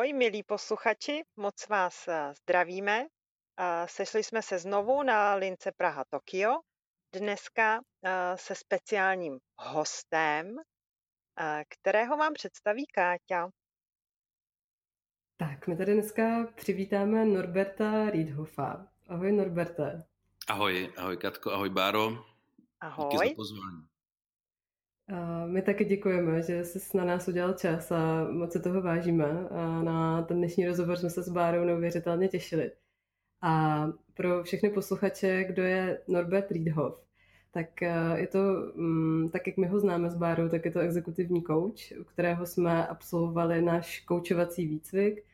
Ahoj, milí posluchači, moc vás eh, zdravíme. Sešli jsme se znovu na lince Praha-Tokio, dneska eh, se speciálním hostem, eh, kterého vám představí Káťa. Tak, my tady dneska přivítáme Norberta Riedhofa. Ahoj Norberte. Ahoj, ahoj Katko, ahoj Báro. Ahoj. Díky za pozvání. My taky děkujeme, že jsi na nás udělal čas a moc se toho vážíme. A na ten dnešní rozhovor jsme se s Bárou neuvěřitelně těšili. A pro všechny posluchače, kdo je Norbert Riedhoff, tak eh, je to, mm, tak jak my ho známe s Bárou, tak je to exekutivní coach, u kterého jsme absolvovali náš koučovací výcvik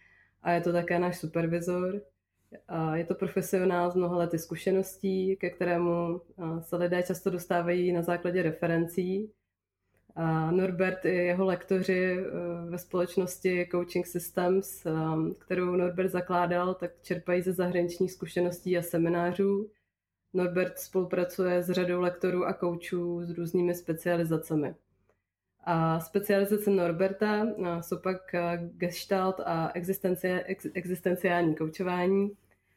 a je to také náš supervizor. A je to profesionál z mnoha lety zkušeností, ke kterému eh, se lidé často dostávají na základě referencí a Norbert i jeho lektoři eh, ve společnosti Coaching Systems, eh, kterou Norbert zakládal, tak čerpají ze zahraničních zkušeností a seminářů. Norbert spolupracuje s řadou lektorů a koučů s různými specializacemi. A specializace Norberta eh, jsou pak gestalt a existenciální koučování,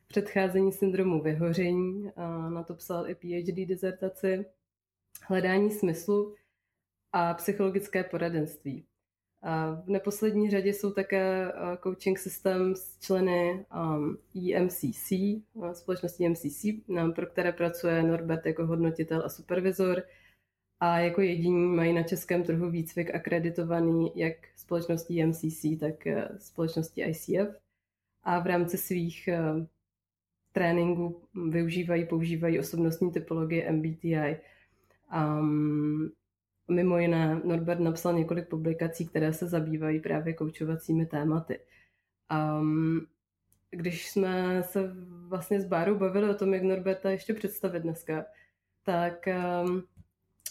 předcházení syndromu vyhoření, na to psal i PhD dizertaci, hledání smyslu, a psychologické poradenství. V neposlední řadě jsou také coaching systems členy um, EMCC, společnosti EMCC, pro které pracuje Norbert jako hodnotitel a supervizor a jako jediní mají na českém trhu výcvik akreditovaný jak společností EMCC, tak e, společností ICF a v rámci svých e, tréninků využívají, používají osobnostní typologie MBTI. Um, Mimo jiné, Norbert napsal několik publikací, které se zabývají právě koučovacími tématy. Um, když jsme se vlastně s Bárou bavili o tom, jak Norberta ještě představit dneska, tak um,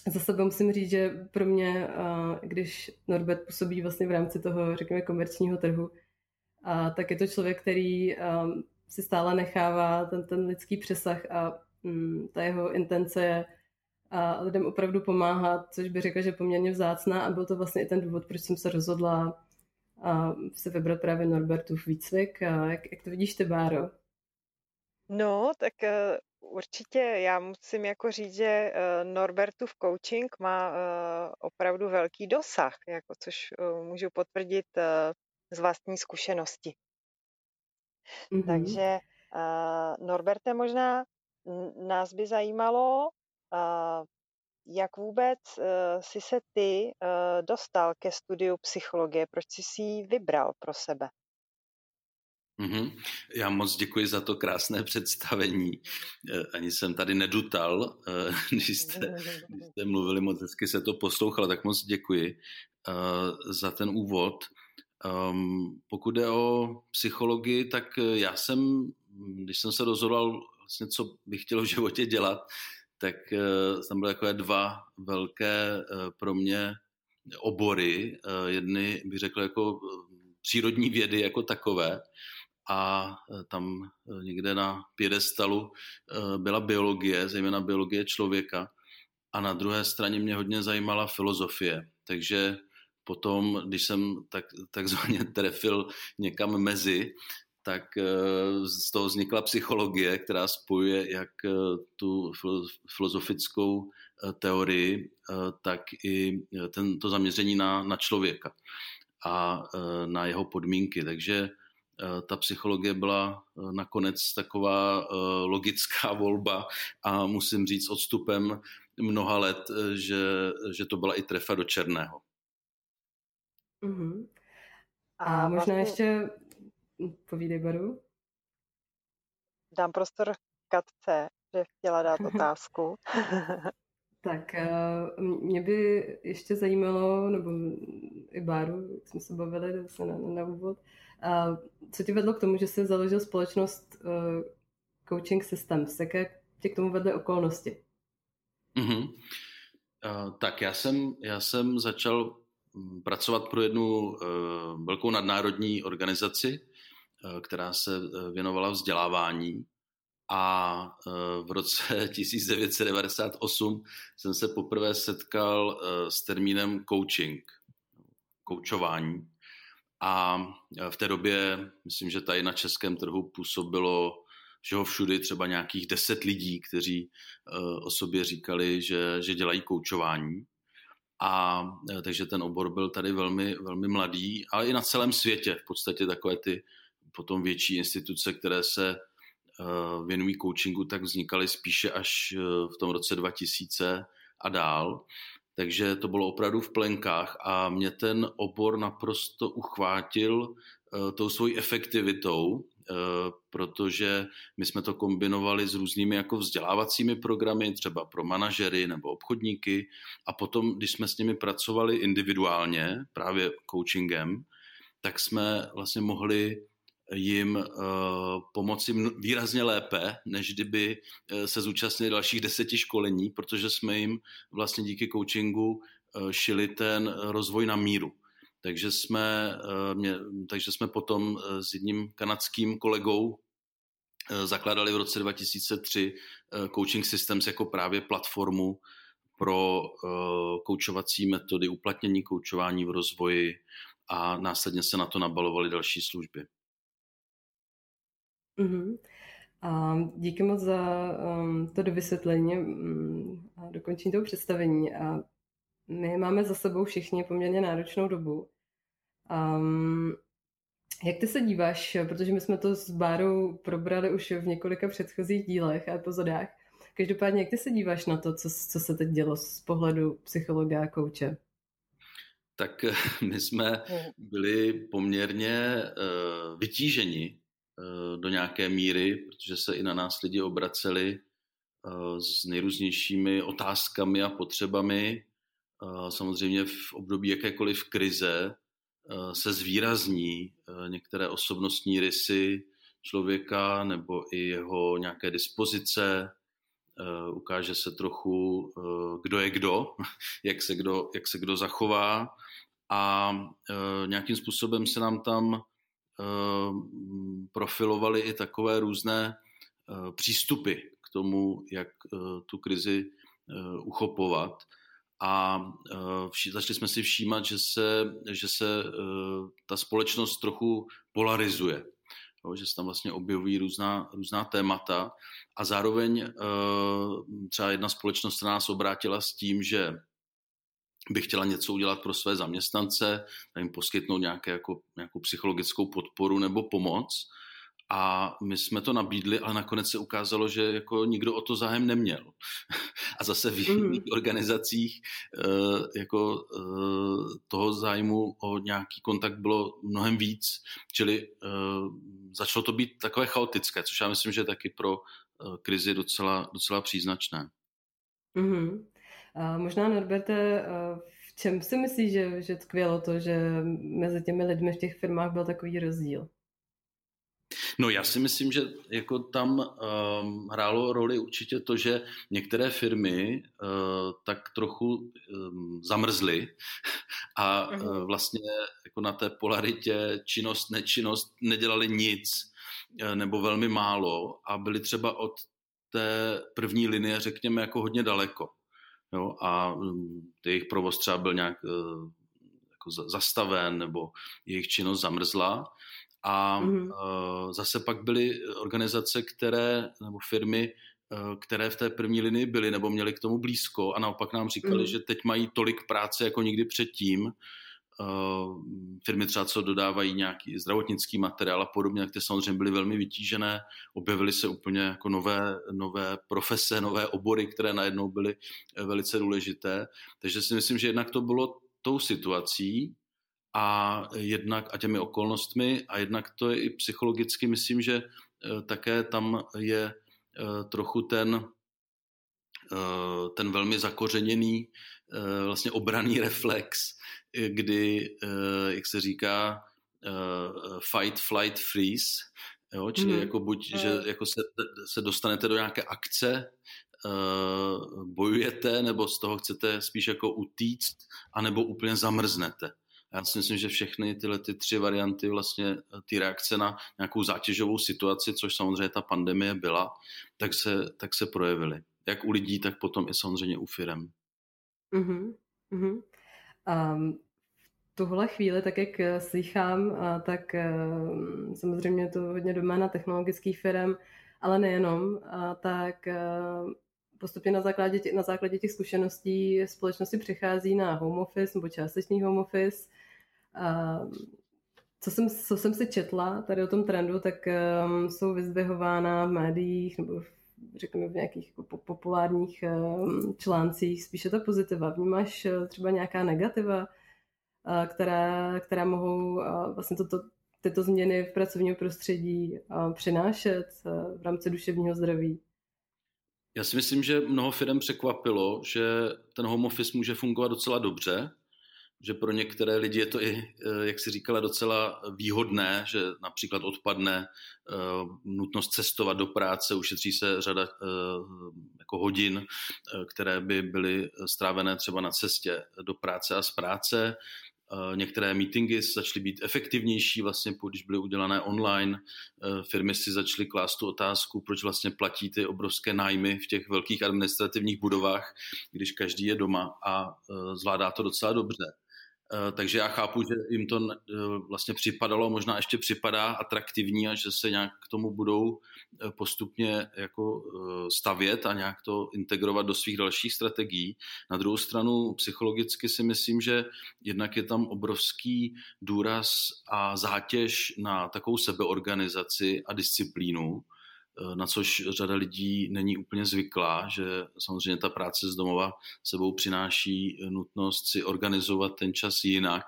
za sebe musím říct, že pro mě, uh, když Norbert působí vlastně v rámci toho, řekněme, komerčního trhu, uh, tak je to člověk, který um, si stále nechává ten, ten lidský přesah a um, ta jeho intence je a lidem opravdu pomáhat, což by řekla, že poměrně vzácná a byl to vlastně i ten důvod, proč jsem se rozhodla a se vybrat právě Norbertův výcvik. A jak, jak to vidíš ty, Báro? No, tak uh, určitě já musím jako říct, že uh, Norbertův coaching má uh, opravdu velký dosah, jako, což můžu potvrdit z vlastní zkušenosti. Mm-hmm. Takže Norberte, možná nás by zajímalo, jak vůbec eh, si se ty eh, dostal ke studiu psychologie? Proč jsi si ji vybral pro sebe? Mm-hmm. Já moc děkuji za to krásné představení. Eh, ani jsem tady nedutal, když jste, když jste mluvili, moc hezky se to poslouchalo, tak moc děkuji za ten úvod. Um, pokud jde o psychologii, tak já jsem, když jsem se rozhodoval, vlastně, co bych chtěl v životě dělat, tak uh, tam byly takové dva velké uh, pro mě obory. Uh, jedny bych řekl jako přírodní vědy jako takové a tam někde na pědestalu byla biologie, zejména biologie člověka a na druhé straně mě hodně zajímala filozofie. Takže potom, když jsem tak, takzvaně trefil někam mezi, tak eh, z toho vznikla psychologie, která spojuje jak eh, tu filozofickou eh, teorii, tak i ten, to zaměření na, na člověka a na jeho podmínky. Takže ta psychologie byla nakonec taková logická volba a musím říct odstupem mnoha let, že, že to byla i trefa do černého. Mm-hmm. A možná vlastně... ještě Povídej, Baru. Dám prostor Katce, že chtěla dát otázku. tak eh, mě by ještě zajímalo, nebo i Báru, jak jsme se bavili vlastně na, na úvod, co tě vedlo k tomu, že jsi založil společnost uh, Coaching Systems? Jaké tě k tomu vedly okolnosti? Mm-hmm. Uh, tak já jsem, já jsem začal mm, pracovat pro jednu uh, velkou nadnárodní organizaci, Eh, která se eh, věnovala vzdělávání a eh, v roce 1998 jsem se poprvé setkal s termínem coaching, koučování. A v té době, myslím, že tady na českém trhu působilo všeho všudy třeba nějakých deset lidí, kteří o sobě říkali, že, že dělají koučování. A takže ten obor byl tady velmi, velmi mladý, ale i na celém světě v podstatě takové ty potom větší instituce, které se Eh, věnují coachingu, tak vznikaly spíše až eh, v tom roce 2000 a dál. Takže to bylo opravdu v plenkách a mě ten obor naprosto uchvátil eh, tou svojí efektivitou, protože my jsme to kombinovali s různými jako vzdělávacími programy, třeba pro manažery nebo obchodníky a potom, když jsme s nimi pracovali individuálně, právě coachingem, tak jsme vlastně mohli jim uh, pomoci výrazně lépe, než kdyby uh, se zúčastnili dalších deseti školení, protože jsme jim vlastně díky coachingu uh, šili ten rozvoj na míru. Takže jsme, mě, takže jsme potom s jedním kanadským kolegou zakladali v roce 2003 Coaching Systems jako právě platformu pro koučovací metody, uplatnění koučování v rozvoji a následně se na to nabalovaly další služby. Mm-hmm. A díky moc za um, to dovysvětlení um, a dokončení toho představení. A my máme za sebou všichni poměrně náročnou dobu. Um, jak ty se díváš, protože my jsme to s Bárou probrali už v několika předchozích dílech a epizodách, každopádně jak ty se díváš na to, co, co se teď dělo z pohledu psychologa a kouče? Tak my jsme hmm. byli poměrně uh, vytíženi do nějaké míry, protože se i na nás lidi obraceli eh, s nejrůznějšími otázkami a potřebami. Eh, samozřejmě v období jakékoliv krize se zvýrazní některé osobnostní rysy člověka nebo i jeho nějaké dispozice, ukáže se trochu, kdo je kdo, jak se kdo, jak se kdo zachová a nějakým způsobem se nám tam Eh, profilovali i takové různé eh, přístupy k tomu, jak eh, tu krizi uchopovat. A začali jsme si všímat, že se, že se ta společnost trochu polarizuje. že se tam vlastně objevují různá, různá témata a zároveň třeba jedna společnost se nás obrátila s tím, že by chtěla něco udělat pro své zaměstnance, jim poskytnout nějaké, jako, nějakou psychologickou podporu nebo pomoc. A my jsme to nabídli, ale nakonec se ukázalo, že jako nikdo o to zájem neměl. A zase v jiných mm. organizacích eh, jako eh, toho zájmu o nějaký kontakt bylo mnohem víc. Čili eh, začalo to být takové chaotické, což já myslím, že je taky pro krizi docela, docela příznačné. Mm-hmm. A možná, Norberte, v čem si myslíš, že, že tkvělo to, že mezi těmi lidmi v těch firmách byl takový rozdíl? No já si myslím, že jako tam um, hrálo roli určitě to, že některé firmy uh, tak trochu um, zamrzly a uh, vlastně jako na té polaritě činnost, nečinnost nedělali nic uh, nebo velmi málo a byli třeba od té první linie, řekněme, jako hodně daleko. Jo, a mm, jejich provoz třeba byl nějak eh, jako zastaven nebo jejich činnost zamrzla. A mm-hmm. zase pak byly organizace, které, nebo firmy, eh, které v té první linii byly nebo měly k tomu blízko a naopak nám říkali, mm-hmm. že teď mají tolik práce jako nikdy předtím, firmy třeba, co dodávají nějaký zdravotnický materiál a podobně, tak ty samozřejmě byly velmi vytížené, objevily se úplně jako nové, nové profese, nové obory, které najednou byly eh, velice důležité. Takže si myslím, že jednak to bylo tou situací a jednak a těmi okolnostmi a jednak to je i psychologicky, myslím, že eh, také tam je trochu ten, ten velmi zakořeněný vlastně obraný reflex, kdy, eh, jak se říká, eh, fight, flight, freeze, jo? čili mm. jako buď, že jako se, se dostanete do nějaké akce, eh, bojujete, nebo z toho chcete spíš jako utíct, anebo úplně zamrznete. Já si myslím, že všechny tyhle ty tři varianty, vlastně ty reakce na nějakou zátěžovou situaci, což samozřejmě ta pandemie byla, tak se, tak se projevily. Jak u lidí, tak potom i samozřejmě u firem. Mm-hmm. Mm-hmm. Um, tuhle chvíli, tak jak slychám, tak samozřejmě to hodně doména technologických firm, ale nejenom, tak postupně na základě, na základě těch zkušeností společnosti přechází na home office nebo částečný home office. Co jsem, co jsem si četla tady o tom trendu, tak jsou vyzdvihována v médiích nebo v, řekněme v nějakých jako populárních um, článcích spíše ta pozitiva. Vnímáš uh, třeba nějaká negativa, uh, která, která mohou uh, vlastně toto, tyto změny v pracovním prostředí přinášet v rámci duševního zdraví? Já si myslím, že mnoho firm překvapilo, že ten home office může fungovat docela dobře, že pro některé lidi je to i, eh, jak si říkala, docela výhodné, že například odpadne uh, nutnost cestovat do práce, ušetří se řada uh, jako hodin, které by byly strávené třeba na cestě do práce a z práce. Některé meetingy začaly být efektivnější, vlastně, když byly udělané online. Firmy si začaly klást tu otázku, proč vlastně platí ty obrovské nájmy v těch velkých administrativních budovách, když každý je doma a zvládá to docela dobře. Eh, takže já chápu, že jim to eh, vlastně připadalo, možná ještě připadá atraktivní a že se nějak k tomu budou eh, postupně jako stavět a nějak to integrovat do svých dalších strategií. Na druhou stranu psychologicky si myslím, že jednak je tam obrovský důraz a zátěž na takovou sebeorganizaci a disciplínu, na což řada lidí není úplně zvyklá, že samozřejmě ta práce z domova sebou přináší nutnost si organizovat ten čas jinak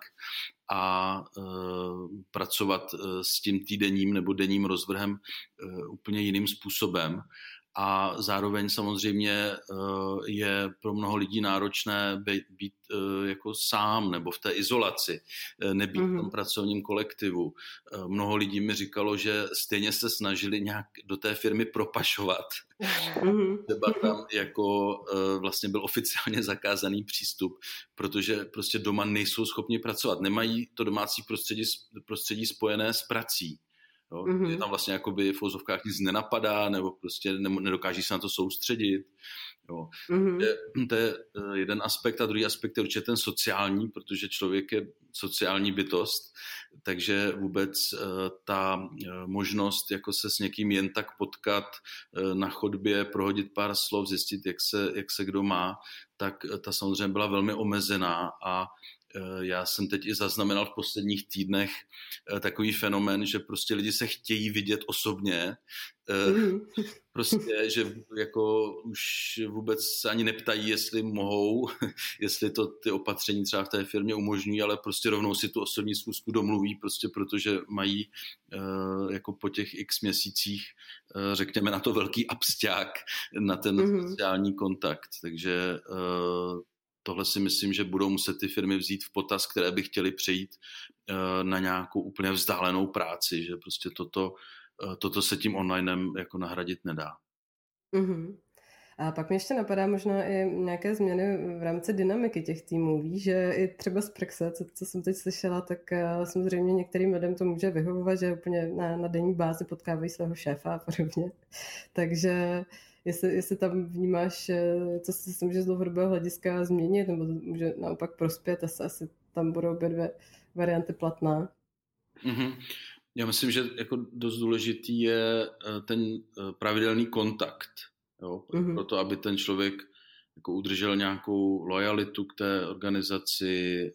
a e, pracovat eh, s tím týdenním nebo denním rozvrhem úplně jiným způsobem a zároveň samozřejmě eh, je pro mnoho lidí náročné být, být eh, jako sám nebo v té izolaci, eh, nebýt mm-hmm. v tom mhm. pracovním kolektivu. Mnoho lidí mi říkalo, že stejně se snažili nějak do té firmy propašovat. Mm-hmm. Třeba tam jako vlastně byl oficiálně zakázaný přístup, protože prostě doma nejsou schopni pracovat, nemají to domácí prostředí, prostředí spojené s prací. Jo? Mm-hmm. tam vlastně jakoby v úzovkách nic nenapadá, nebo prostě nedokáží se na to soustředit. Jo. Mm-hmm. Je, to je eh, jeden aspekt a druhý aspekt je určitě ten sociální, protože člověk je sociální bytost, takže vůbec uh, ta uh, možnost jako se s někým jen tak potkat na chodbě, prohodit pár slov, zjistit, jak se, jak se kdo má, tak ta samozřejmě byla velmi omezená a Eh, já jsem teď i zaznamenal v posledních týdnech eh, takový fenomen, že prostě lidi se chtějí vidět osobně, eh, mhm. prostě, že jako už vůbec se ani neptají, jestli mohou, jestli to ty opatření třeba v té firmě umožňují, ale prostě rovnou si tu osobní zkusku domluví, prostě protože mají jako po těch x měsících, řekněme, na to velký absťák, na ten mm-hmm. sociální kontakt. Takže tohle si myslím, že budou muset ty firmy vzít v potaz, které by chtěly přejít eh, na nějakou úplně vzdálenou práci, že prostě toto, eh, toto se tím onlinem jako nahradit nedá. Mm-hmm. A pak mě ještě napadá možná i nějaké změny v rámci dynamiky těch týmů. Víš, že i třeba z praxe, co, co jsem teď slyšela, tak uh, samozřejmě některým lidem to může vyhovovat, že úplně na, na denní bázi potkávají svého šéfa a podobně. Takže jestli, jestli tam vnímáš, eh, co se může z dlouhodobého hlediska změnit, nebo může naopak prospět, asi, asi tam budou obě dvě varianty platná. Mm-hmm. Já myslím, že jako dost důležitý je eh, ten eh, pravidelný kontakt. Jo? Mm-hmm. Proto, aby ten člověk jako udržel nějakou lojalitu k té organizaci,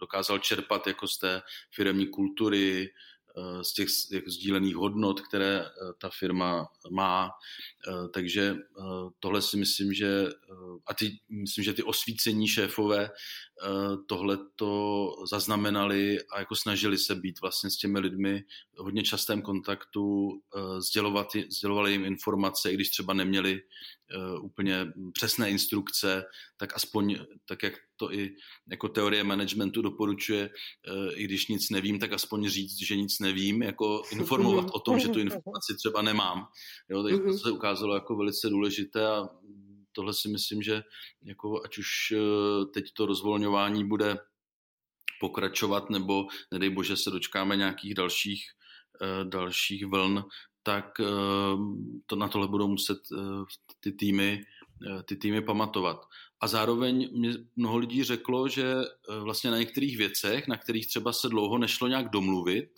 dokázal čerpat jako z té firmní kultury, z těch, těch sdílených hodnot, které eh, ta firma má. Eh, takže tohle si myslím, že a ty, myslím, že ty osvícení šéfové tohle to zaznamenali a jako snažili se být vlastně s těmi lidmi v hodně častém kontaktu, sdělovat, sdělovali jim informace, i když třeba neměli Eh, úplně přesné instrukce, tak aspoň, tak jak to i jako teorie managementu doporučuje, eh, i když nic nevím, tak aspoň říct, že nic nevím, jako informovat o tom, že tu informaci třeba nemám. Jo, takže to mhm. se ukázalo jako velice důležité a tohle si myslím, že jako ať už eh, teď to rozvolňování bude pokračovat, nebo nedej bože se dočkáme nějakých dalších, dalších vln, tak to na tohle budou muset eh, ty týmy ty týmy pamatovat. A zároveň mě mnoho lidí řeklo, že vlastně na některých věcech, na kterých třeba se dlouho nešlo nějak domluvit,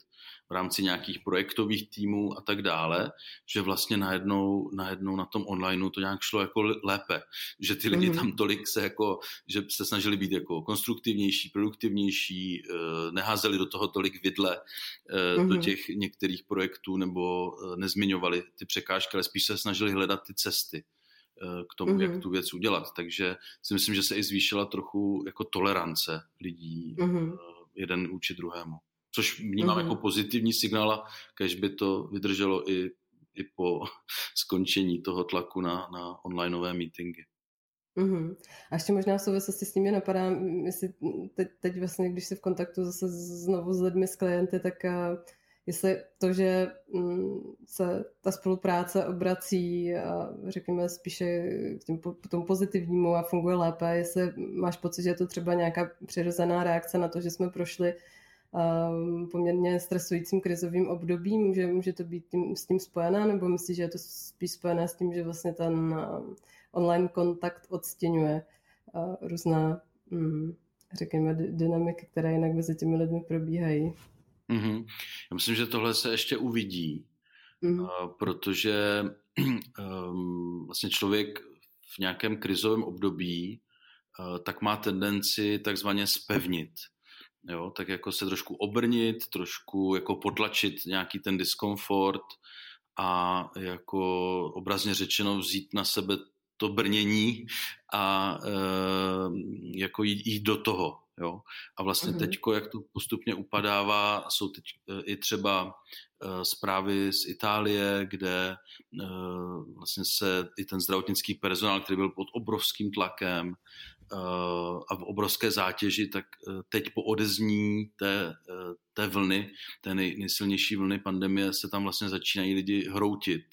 v rámci nějakých projektových týmů a tak dále, že vlastně najednou, najednou na tom onlineu to nějak šlo jako lépe, že ty lidi mm. tam tolik se jako, že se snažili být jako konstruktivnější, produktivnější, eh, neházeli do toho tolik vidle do mhm. těch některých projektů nebo eh, nezmiňovali ty překážky, ale spíš se snažili hledat ty cesty k tomu, mm-hmm. jak tu věc udělat. Takže si myslím, že se i zvýšila trochu jako tolerance lidí mm-hmm. jeden vůči druhému což vnímám mm-hmm. jako pozitivní signál a kež by to vydrželo i, i po skončení toho tlaku na, na onlineové meetingy. Mm-hmm. A ještě možná v souvislosti s tím mě napadá, jestli teď, teď vlastně, když jsi v kontaktu zase znovu s lidmi, s klienty, tak uh, jestli to, že mm, se ta spolupráce obrací, a řekněme, spíše k těm, po tomu pozitivnímu a funguje lépe, jestli máš pocit, že je to třeba nějaká přirozená reakce na to, že jsme prošli um, poměrně stresujícím krizovým obdobím. Může, může to být tím, s tím spojené, nebo myslíš, že je to spíš spojené s tím, že vlastně ten um, online kontakt odstěňuje uh, různá, um, řekněme, dynamiky, které jinak mezi těmi lidmi probíhají? Mm-hmm. Já myslím, že tohle se ještě uvidí, mm-hmm. protože um, vlastně člověk v nějakém krizovém období uh, tak má tendenci takzvaně spevnit jo, tak jako se trošku obrnit, trošku jako potlačit nějaký ten diskomfort a jako obrazně řečeno vzít na sebe to brnění a e, jako jít, jít do toho. Jo? A vlastně mm-hmm. teďko, jak to postupně upadává, jsou teď e, i třeba e, zprávy z Itálie, kde e, vlastně se i ten zdravotnický personál, který byl pod obrovským tlakem, a v obrovské zátěži, tak teď po odezní té, té vlny, té nej, nejsilnější vlny pandemie se tam vlastně začínají lidi hroutit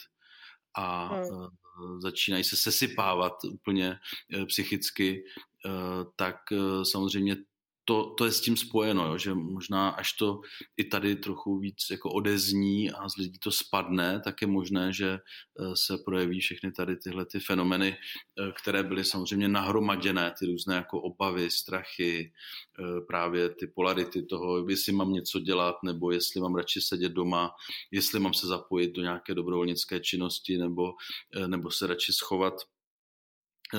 a hmm. začínají se sesypávat úplně psychicky, tak samozřejmě to, to je s tím spojeno, jo, že možná až to i tady trochu víc jako odezní a z lidí to spadne, tak je možné, že eh, se projeví všechny tady tyhle ty fenomeny, eh, které byly samozřejmě nahromaděné, ty různé jako obavy, strachy, eh, právě ty polarity toho, jestli mám něco dělat, nebo jestli mám radši sedět doma, jestli mám se zapojit do nějaké dobrovolnické činnosti, nebo, nebo se radši schovat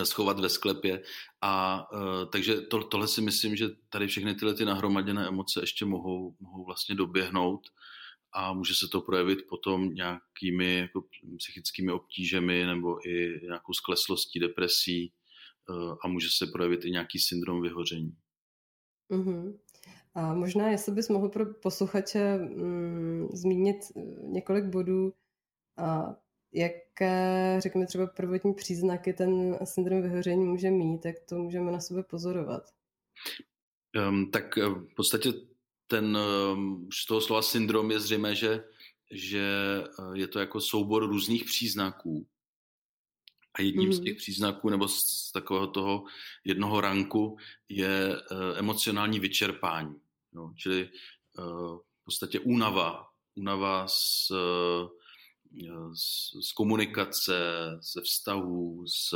schovat ve sklepě. A uh, takže to, tohle si myslím, že tady všechny tyhle ty nahromaděné emoce ještě mohou, mohou vlastně doběhnout a může se to projevit potom nějakými jako psychickými obtížemi nebo i nějakou skleslostí, depresí uh, a může se projevit i nějaký syndrom vyhoření. Mm-hmm. A možná, jestli bys mohl pro posluchače mm, zmínit několik bodů, a jaké, řekněme třeba prvotní příznaky ten syndrom vyhoření může mít, tak to můžeme na sebe pozorovat. Um, tak eh, v podstatě ten, um, z toho slova syndrom je zřejmé, že, že eh, je to jako soubor různých příznaků. A jedním mm-hmm. z těch příznaků nebo z takového toho jednoho ranku je emocionální vyčerpání. No, čili v podstatě únava. Únava z z, komunikace, ze vztahů, z,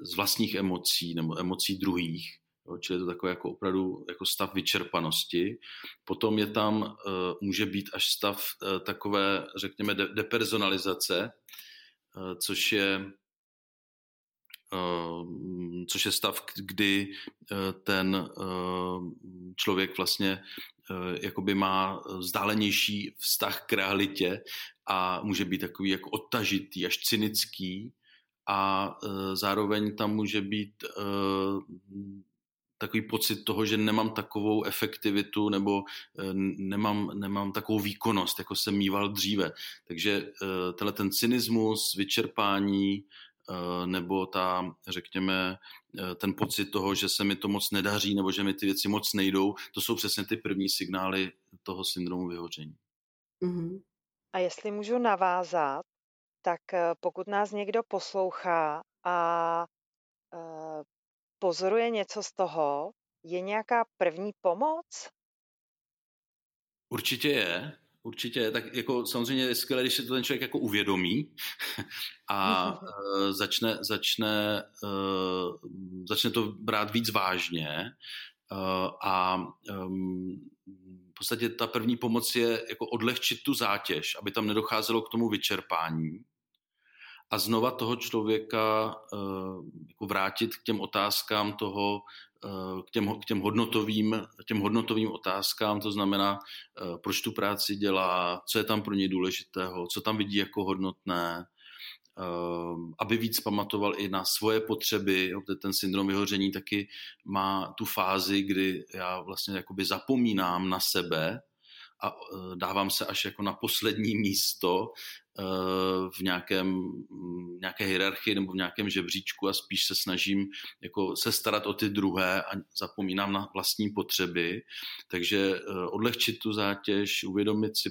z vlastních emocí nebo emocí druhých. Jo, čili je to takové jako opravdu jako stav vyčerpanosti. Potom je tam, uh, může být až stav uh, takové, řekněme, de- depersonalizace, uh, což je což je stav, kdy ten člověk vlastně jakoby má vzdálenější vztah k realitě a může být takový jako odtažitý, až cynický a e, zároveň tam může být e, takový pocit toho, že nemám takovou efektivitu nebo e, nemám, nemám takovou výkonnost, jako jsem mýval dříve. Takže e, tenhle ten cynismus, vyčerpání e, nebo ta, řekněme, ten pocit toho, že se mi to moc nedaří nebo že mi ty věci moc nejdou, to jsou přesně ty první signály toho syndromu vyhoření. Mm-hmm. A jestli můžu navázat, tak eh, pokud nás někdo poslouchá a eh, pozoruje něco z toho, je nějaká první pomoc? Určitě je. určitě. Tak jako samozřejmě je skvělé, když se to ten člověk jako uvědomí a uh, začne, začne, uh, začne to brát víc vážně uh, a um, podstatě ta první pomoc je jako odlehčit tu zátěž, aby tam nedocházelo k tomu vyčerpání a znova toho člověka uh, jako vrátit k těm otázkám toho, uh, k, těm, k těm, hodnotovým, těm hodnotovým otázkám, to znamená, uh, proč tu práci dělá, co je tam pro něj důležitého, co tam vidí jako hodnotné, aby víc pamatoval i na svoje potřeby. Ten syndrom vyhoření taky má tu fázi, kdy já vlastně jakoby zapomínám na sebe a dávám se až jako na poslední místo v nějakém, nějaké hierarchii nebo v nějakém žebříčku a spíš se snažím jako se starat o ty druhé a zapomínám na vlastní potřeby. Takže eh, odlehčit tu zátěž, uvědomit si,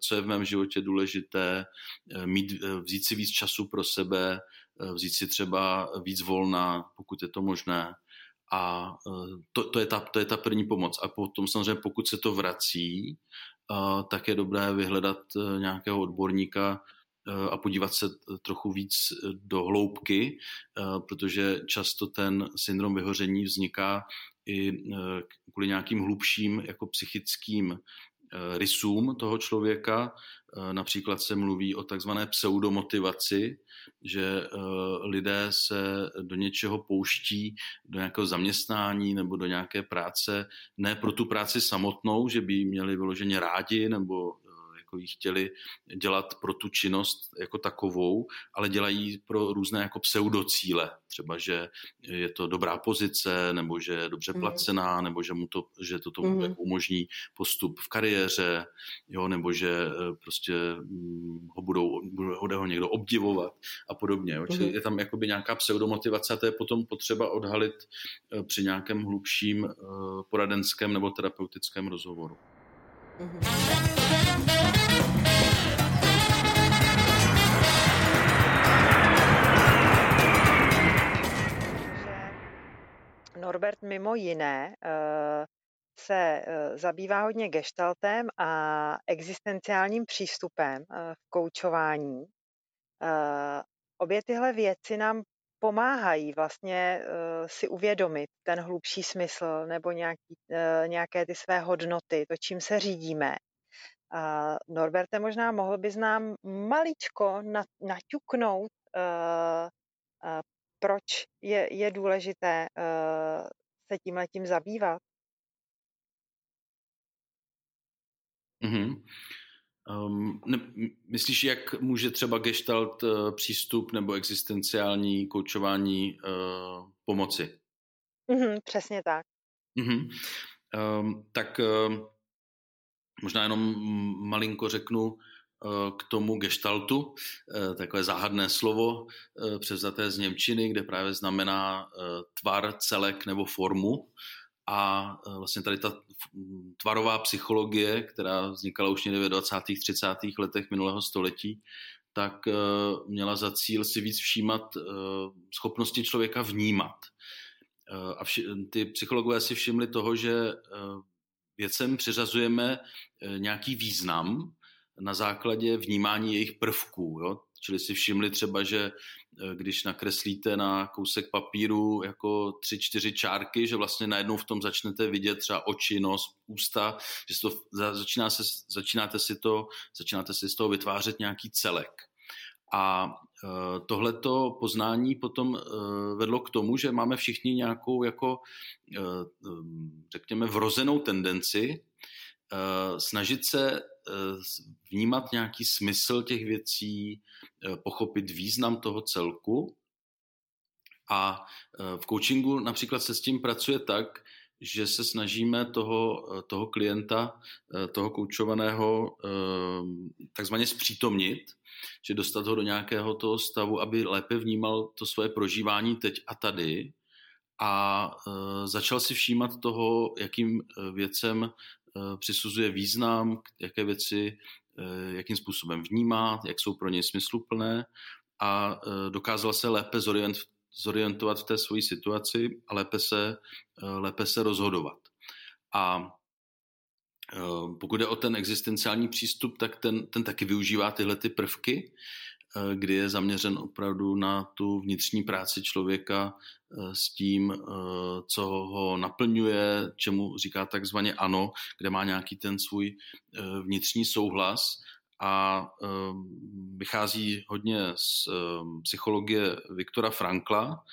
co je v mém životě důležité, eh, mít, vzít si víc času pro sebe, vzít si třeba víc volna, pokud je to možné. A to, to, je ta, to je ta první pomoc. A potom samozřejmě, pokud se to vrací, tak je dobré vyhledat nějakého odborníka a podívat se trochu víc do hloubky, protože často ten syndrom vyhoření vzniká i kvůli nějakým hlubším jako psychickým Eh, rysům toho člověka. Eh, například se mluví o takzvané pseudomotivaci, že eh, lidé se do něčeho pouští, do nějakého zaměstnání nebo do nějaké práce, ne pro tu práci samotnou, že by ji měli vyloženě rádi nebo jako ji chtěli dělat pro tu činnost jako takovou, ale dělají pro různé jako pseudocíle. Třeba, že je to dobrá pozice, nebo že je dobře mhm. placená, nebo že, mu to, že to tomu mm. umožní postup v kariéře, jo, nebo že eh, prostě mm, ho budou, bude ho někdo obdivovat a podobně. Jo. Čili mm. je tam jakoby nějaká pseudomotivace a to je potom potřeba odhalit eh, při nějakém hlubším eh, poradenském nebo terapeutickém rozhovoru. Mm-hmm. Norbert mimo jiné eh, se eh, zabývá hodně gestaltem a existenciálním přístupem eh, v koučování. Obě tyhle věci nám pomáhají vlastně si uvědomit ten hlubší smysl nebo nějaký, nějaké ty své hodnoty, to, čím se řídíme. Norberte, možná mohl bys nám maličko naťuknout, proč je, je důležité uh, se tím letím zabývat? Mm-hmm. Um, ne, myslíš, jak může třeba gestalt uh, přístup nebo existenciální koučování uh, pomoci? Mm-hmm, přesně tak. Mm-hmm. Um, tak uh, možná jenom malinko řeknu, k tomu gestaltu, eh, takové záhadné slovo eh, převzaté z Němčiny, kde právě znamená tvar, celek nebo formu. A vlastně tady ta tvarová psychologie, která vznikala už někdy ve 20. 30. letech minulého století, tak měla za cíl si víc všímat schopnosti člověka vnímat. A vši- ty psychologové si všimli toho, že věcem přiřazujeme nějaký význam, na základě vnímání jejich prvků. Jo? Čili si všimli třeba, že eh, když nakreslíte na kousek papíru jako tři, čtyři čárky, že vlastně najednou v tom začnete vidět třeba oči, nos, ústa, že to, začíná se, začínáte, si to, začínáte si z toho vytvářet nějaký celek. A eh, tohleto poznání potom eh, vedlo k tomu, že máme všichni nějakou jako, řekněme, vrozenou tendenci snažit se vnímat nějaký smysl těch věcí, eh, pochopit význam toho celku. A eh, v coachingu například se s tím pracuje tak, že se snažíme toho, toho klienta, toho koučovaného takzvaně zpřítomnit, že dostat ho do nějakého toho stavu, aby lépe vnímal to svoje prožívání teď a tady a začal si všímat toho, jakým věcem Eh, přisuzuje význam, jaké věci, eh, jakým způsobem vnímá, jak jsou pro něj smysluplné a eh, dokázal se lépe zorientovat v té své situaci a lépe se, lépe se rozhodovat. A pokud je o ten existenciální přístup, tak ten, ten taky využívá tyhle ty prvky, kdy je zaměřen opravdu na tu vnitřní práci člověka s tím, co ho naplňuje, čemu říká takzvaně ano, kde má nějaký ten svůj vnitřní souhlas a vychází hodně z psychologie Viktora Frankla,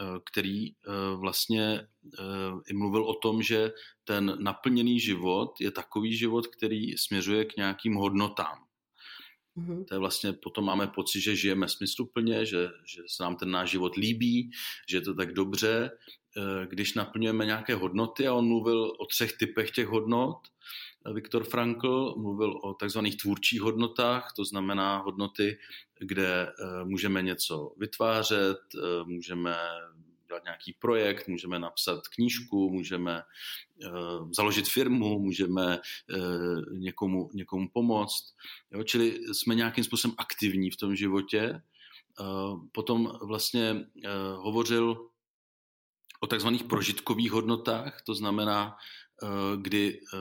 Eh, který eh, vlastně eh, i mluvil o tom, že ten naplněný život je takový život, který směřuje k nějakým hodnotám. Mm-hmm. To je vlastně, potom máme pocit, že žijeme smysluplně, že, že se nám ten náš život líbí, že je to tak dobře, když naplňujeme nějaké hodnoty a on mluvil o třech typech těch hodnot. Viktor Frankl mluvil o takzvaných tvůrčích hodnotách, to znamená hodnoty, kde eh, můžeme něco vytvářet, eh, můžeme dělat nějaký projekt, můžeme napsat knížku, můžeme eh, založit firmu, můžeme někomu, někomu pomoct. Jo? Čili jsme nějakým způsobem aktivní v tom životě. Potom vlastně hovořil o takzvaných prožitkových hodnotách, to znamená, kdy eh,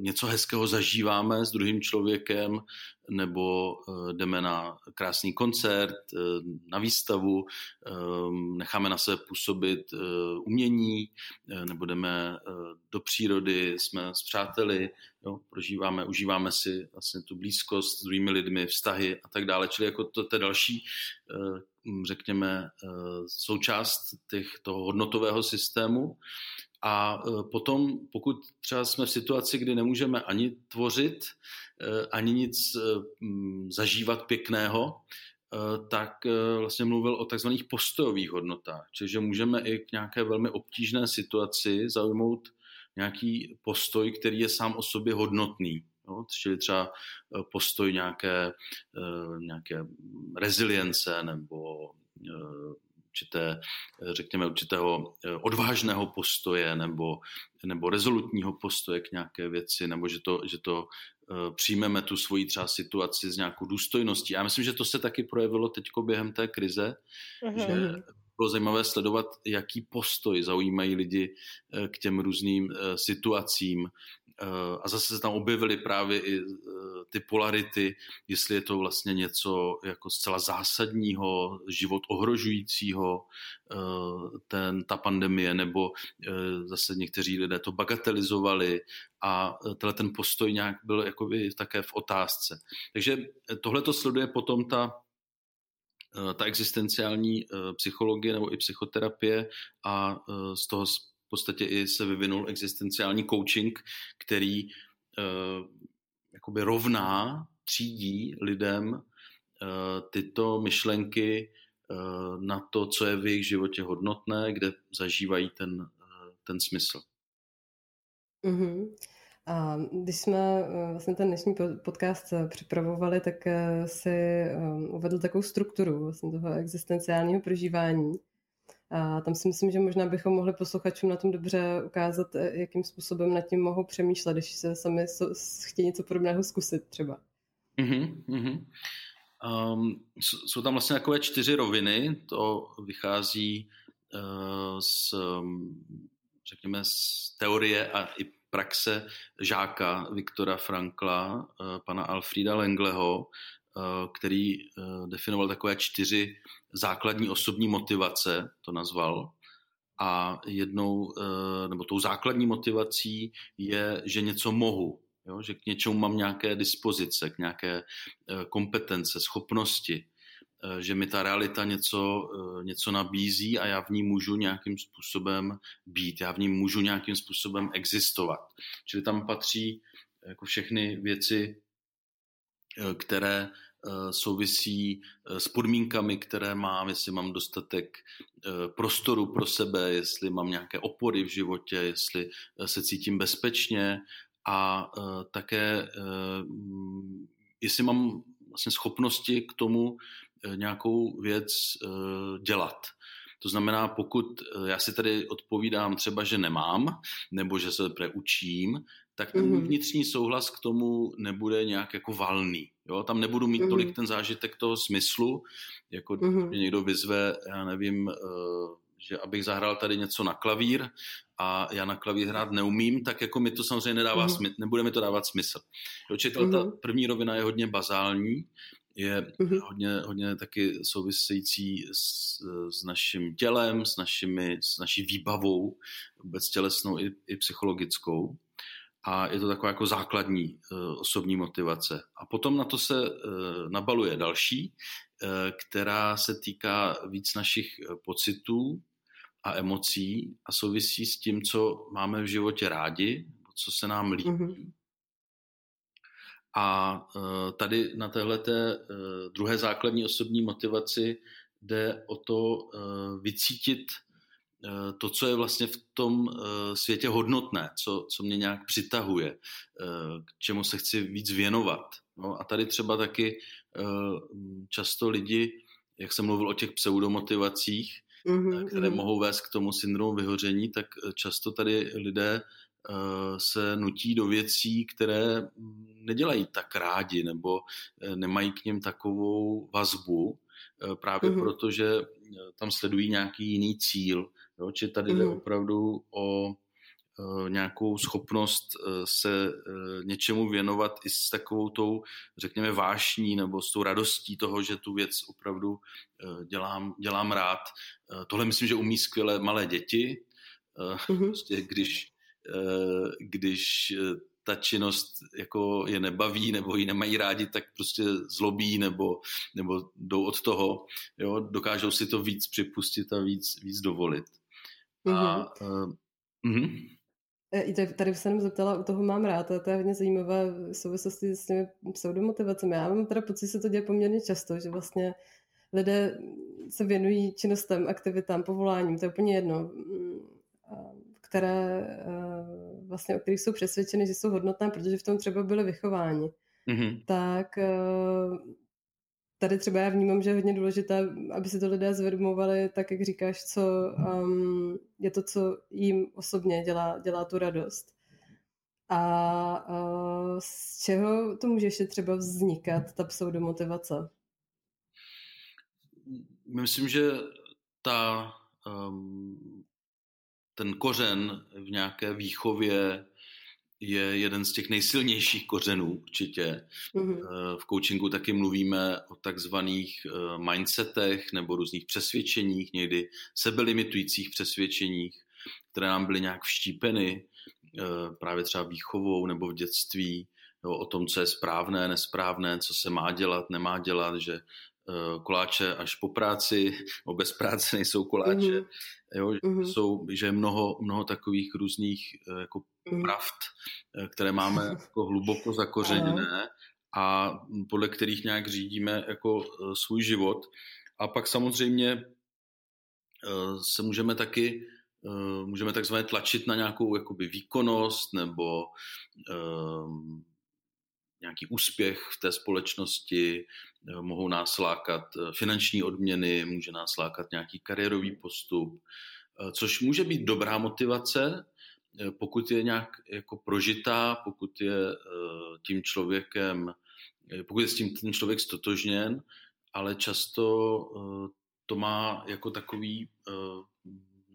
něco hezkého zažíváme s druhým člověkem, nebo eh, jdeme na krásný koncert, na výstavu, necháme na sebe působit umění, nebo jdeme do přírody, jsme s přáteli, jo, prožíváme, užíváme si vlastně tu blízkost s druhými lidmi, vztahy a tak dále. Čili jako to, to je další, řekněme, součást těch, toho hodnotového systému. A e, potom, pokud třeba jsme v situaci, kdy nemůžeme ani tvořit, e, ani nic e, zažívat pěkného, tak vlastně mluvil o takzvaných postojových hodnotách. Čiže můžeme i k nějaké velmi obtížné situaci zaujmout nějaký postoj, který je sám o sobě hodnotný. Jo? Čili třeba postoj nějaké, nějaké rezilience nebo určité, řekněme, určitého eh, odvážného postoje nebo, nebo rezolutního postoje k nějaké věci, nebo že to, že to eh, přijmeme tu svoji třeba situaci s nějakou důstojností. Já myslím, že to se taky projevilo teď během té krize, mm-hmm. že bylo zajímavé sledovat, jaký postoj zaujímají lidi eh, k těm různým situacím, Eh, a zase se tam objevily právě i eh, ty polarity, jestli je to vlastně něco jako zcela zásadního, život ohrožujícího, eh, ten, ta pandemie, nebo zase někteří lidé to bagatelizovali a tenhle ten postoj nějak byl jakoby také v otázce. Takže tohle to sleduje potom ta ta existenciální psychologie nebo i psychoterapie a z toho podstatě i se vyvinul existenciální coaching, který uh, jakoby rovná, třídí lidem uh, tyto myšlenky uh, na to, co je v jejich životě hodnotné, kde zažívají ten, ten smysl. Mm-hmm. A když jsme vlastně ten dnešní podcast připravovali, tak si uvedl takovou strukturu vlastně toho existenciálního prožívání. A tam si myslím, že možná bychom mohli posluchačům na tom dobře ukázat, eh, jakým způsobem nad tím mohou přemýšlet, když se sami chtějí něco podobného zkusit třeba. Mm-hmm, mm-hmm. Um, jsou tam vlastně takové čtyři roviny, to vychází uh, z, řekněme, z teorie a i praxe žáka Viktora Frankla, uh, pana Alfrida Lengleho, který definoval takové čtyři základní osobní motivace, to nazval. A jednou, eh, nebo tou základní motivací je, že něco mohu, jo? že k něčemu mám nějaké dispozice, k nějaké eh, kompetence, schopnosti, eh, že mi ta realita něco, něco nabízí a já v ní můžu nějakým způsobem být, já v ní můžu nějakým způsobem existovat. Čili tam patří jako všechny věci, které Eh, souvisí eh, s podmínkami, které mám, jestli mám dostatek eh, prostoru pro sebe, jestli mám nějaké opory v životě, jestli se cítím bezpečně a také jestli mám vlastně schopnosti k tomu nějakou věc dělat. To znamená, pokud já si tady odpovídám třeba, že nemám, nebo že se učím, tak ten mm-hmm. vnitřní souhlas k tomu nebude nějak jako valný. Jo? Tam nebudu mít mm-hmm. tolik ten zážitek toho smyslu, jako mm-hmm. mě někdo vyzve, já nevím, uh, že abych zahrál tady něco na klavír a já na klavír hrát neumím, tak jako mi to samozřejmě nedává mm. smysl, nebude mi to dávat smysl. Určitě mm. ta první rovina je hodně bazální, je mm-hmm. hodně, hodně taky související s, s naším tělem, s, našimi, s naší výbavou, vůbec tělesnou i, i psychologickou. A je to taková jako základní uh, osobní motivace. A potom na to se uh, nabaluje další, uh, která se týká víc našich pocitů a emocí a souvisí s tím, co máme v životě rádi, co se nám líbí. Mm-hmm. A tady na téhleté druhé základní osobní motivaci jde o to vycítit Eh, to, co je vlastně v tom eh, světě hodnotné, co, co mě nějak přitahuje, eh, k čemu se chci víc věnovat. No a tady třeba taky často lidi, jak jsem mluvil o těch pseudomotivacích, mm-hmm, které mm-hmm. mohou vést k tomu syndromu vyhoření, tak často tady lidé se nutí do věcí, které nedělají tak rádi nebo nemají k ním takovou vazbu, právě mm-hmm. proto, že tam sledují nějaký jiný cíl, Jo? Či tady jde mm. opravdu o uh, nějakou schopnost uh, se uh, něčemu věnovat i s takovou tou, řekněme, vášní nebo s tou radostí toho, že tu věc opravdu dělám, dělám rád. Tohle myslím, že umí skvěle malé děti. Uh, mm. prostě když, když ta činnost jako je nebaví nebo ji nemají rádi, tak prostě zlobí nebo, nebo jdou od toho. Jo? Dokážou si to víc připustit a víc, víc dovolit. A, uh, uh, I tady se jenom zeptala, u toho mám rád, a to je hodně zajímavé v souvislosti s těmi pseudomotivacemi. Já mám teda pocit, že se to děje poměrně často, že vlastně lidé se věnují činnostem, aktivitám, povoláním, to je úplně jedno, mm, které vlastně, o kterých jsou přesvědčeny, že jsou hodnotné, protože v tom třeba byly vychováni. Mm-hmm. Tak tady třeba já vnímám, že je hodně důležité, aby si to lidé zvědomovali, tak jak říkáš, co um, je to, co jim osobně dělá, dělá tu radost. A uh, z čeho to může ještě třeba vznikat, ta pseudomotivace? Myslím, že ta, um, ten kořen v nějaké výchově je jeden z těch nejsilnějších kořenů určitě. Mm-hmm. V coachingu taky mluvíme o takzvaných eh, mindsetech nebo různých přesvědčeních, někdy sebelimitujících přesvědčeních, které nám byly nějak vštípeny eh, právě třeba výchovou nebo v dětství, jo, o tom, co je správné, nesprávné, co se má dělat, nemá dělat, že koláče až po práci, o bez práce nejsou koláče, mm-hmm. jo, mm-hmm. jsou, že je mnoho, mnoho takových různých jako. Pravd, eh, které máme jako hluboko zakořeněné a podle kterých nějak řídíme jako eh, svůj život. A pak samozřejmě eh, se můžeme taky můžeme takzvaně tlačit na nějakou jakoby výkonnost nebo nějaký úspěch v té společnosti, mohou nás lákat finanční odměny, může nás lákat nějaký kariérový postup, což může být dobrá motivace, pokud je nějak jako prožitá, pokud je eh, tím člověkem, eh, pokud je s tím ten člověk stotožněn, ale často to má jako takový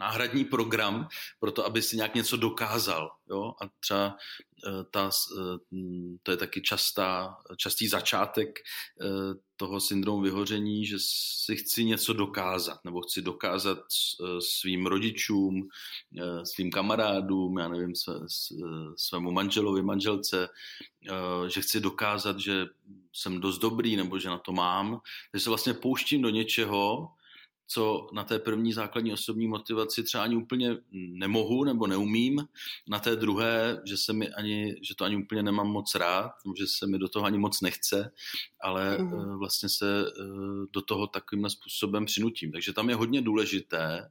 náhradní program pro to, aby si nějak něco dokázal. Jo? A třeba eh, ta, eh, to je taky častá, častý začátek eh, toho syndromu vyhoření, že si chci něco dokázat, nebo chci dokázat svým rodičům, svým kamarádům, já nevím, svému manželovi, manželce, že chci dokázat, že jsem dost dobrý, nebo že na to mám. Takže se vlastně pouštím do něčeho, co na té první základní osobní motivaci třeba ani úplně nemohu nebo neumím, na té druhé, že, se mi ani, že to ani úplně nemám moc rád, že se mi do toho ani moc nechce, ale mm. vlastně se eh, do toho takovým způsobem přinutím. Takže tam je hodně důležité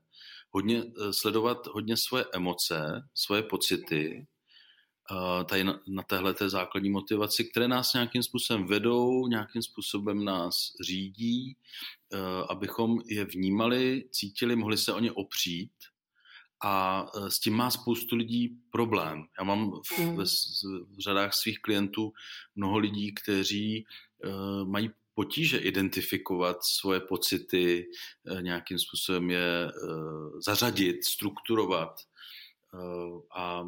hodně eh, sledovat hodně svoje emoce, svoje pocity, tady na, na téhle té základní motivaci, které nás nějakým způsobem vedou, nějakým způsobem nás řídí, eh, abychom je vnímali, cítili, mohli se o ně opřít a eh, s tím má spoustu lidí problém. Já mám v, mm. v, v řadách svých klientů mnoho lidí, kteří uh, mají potíže identifikovat svoje pocity, eh, nějakým způsobem je eh, zařadit, strukturovat. A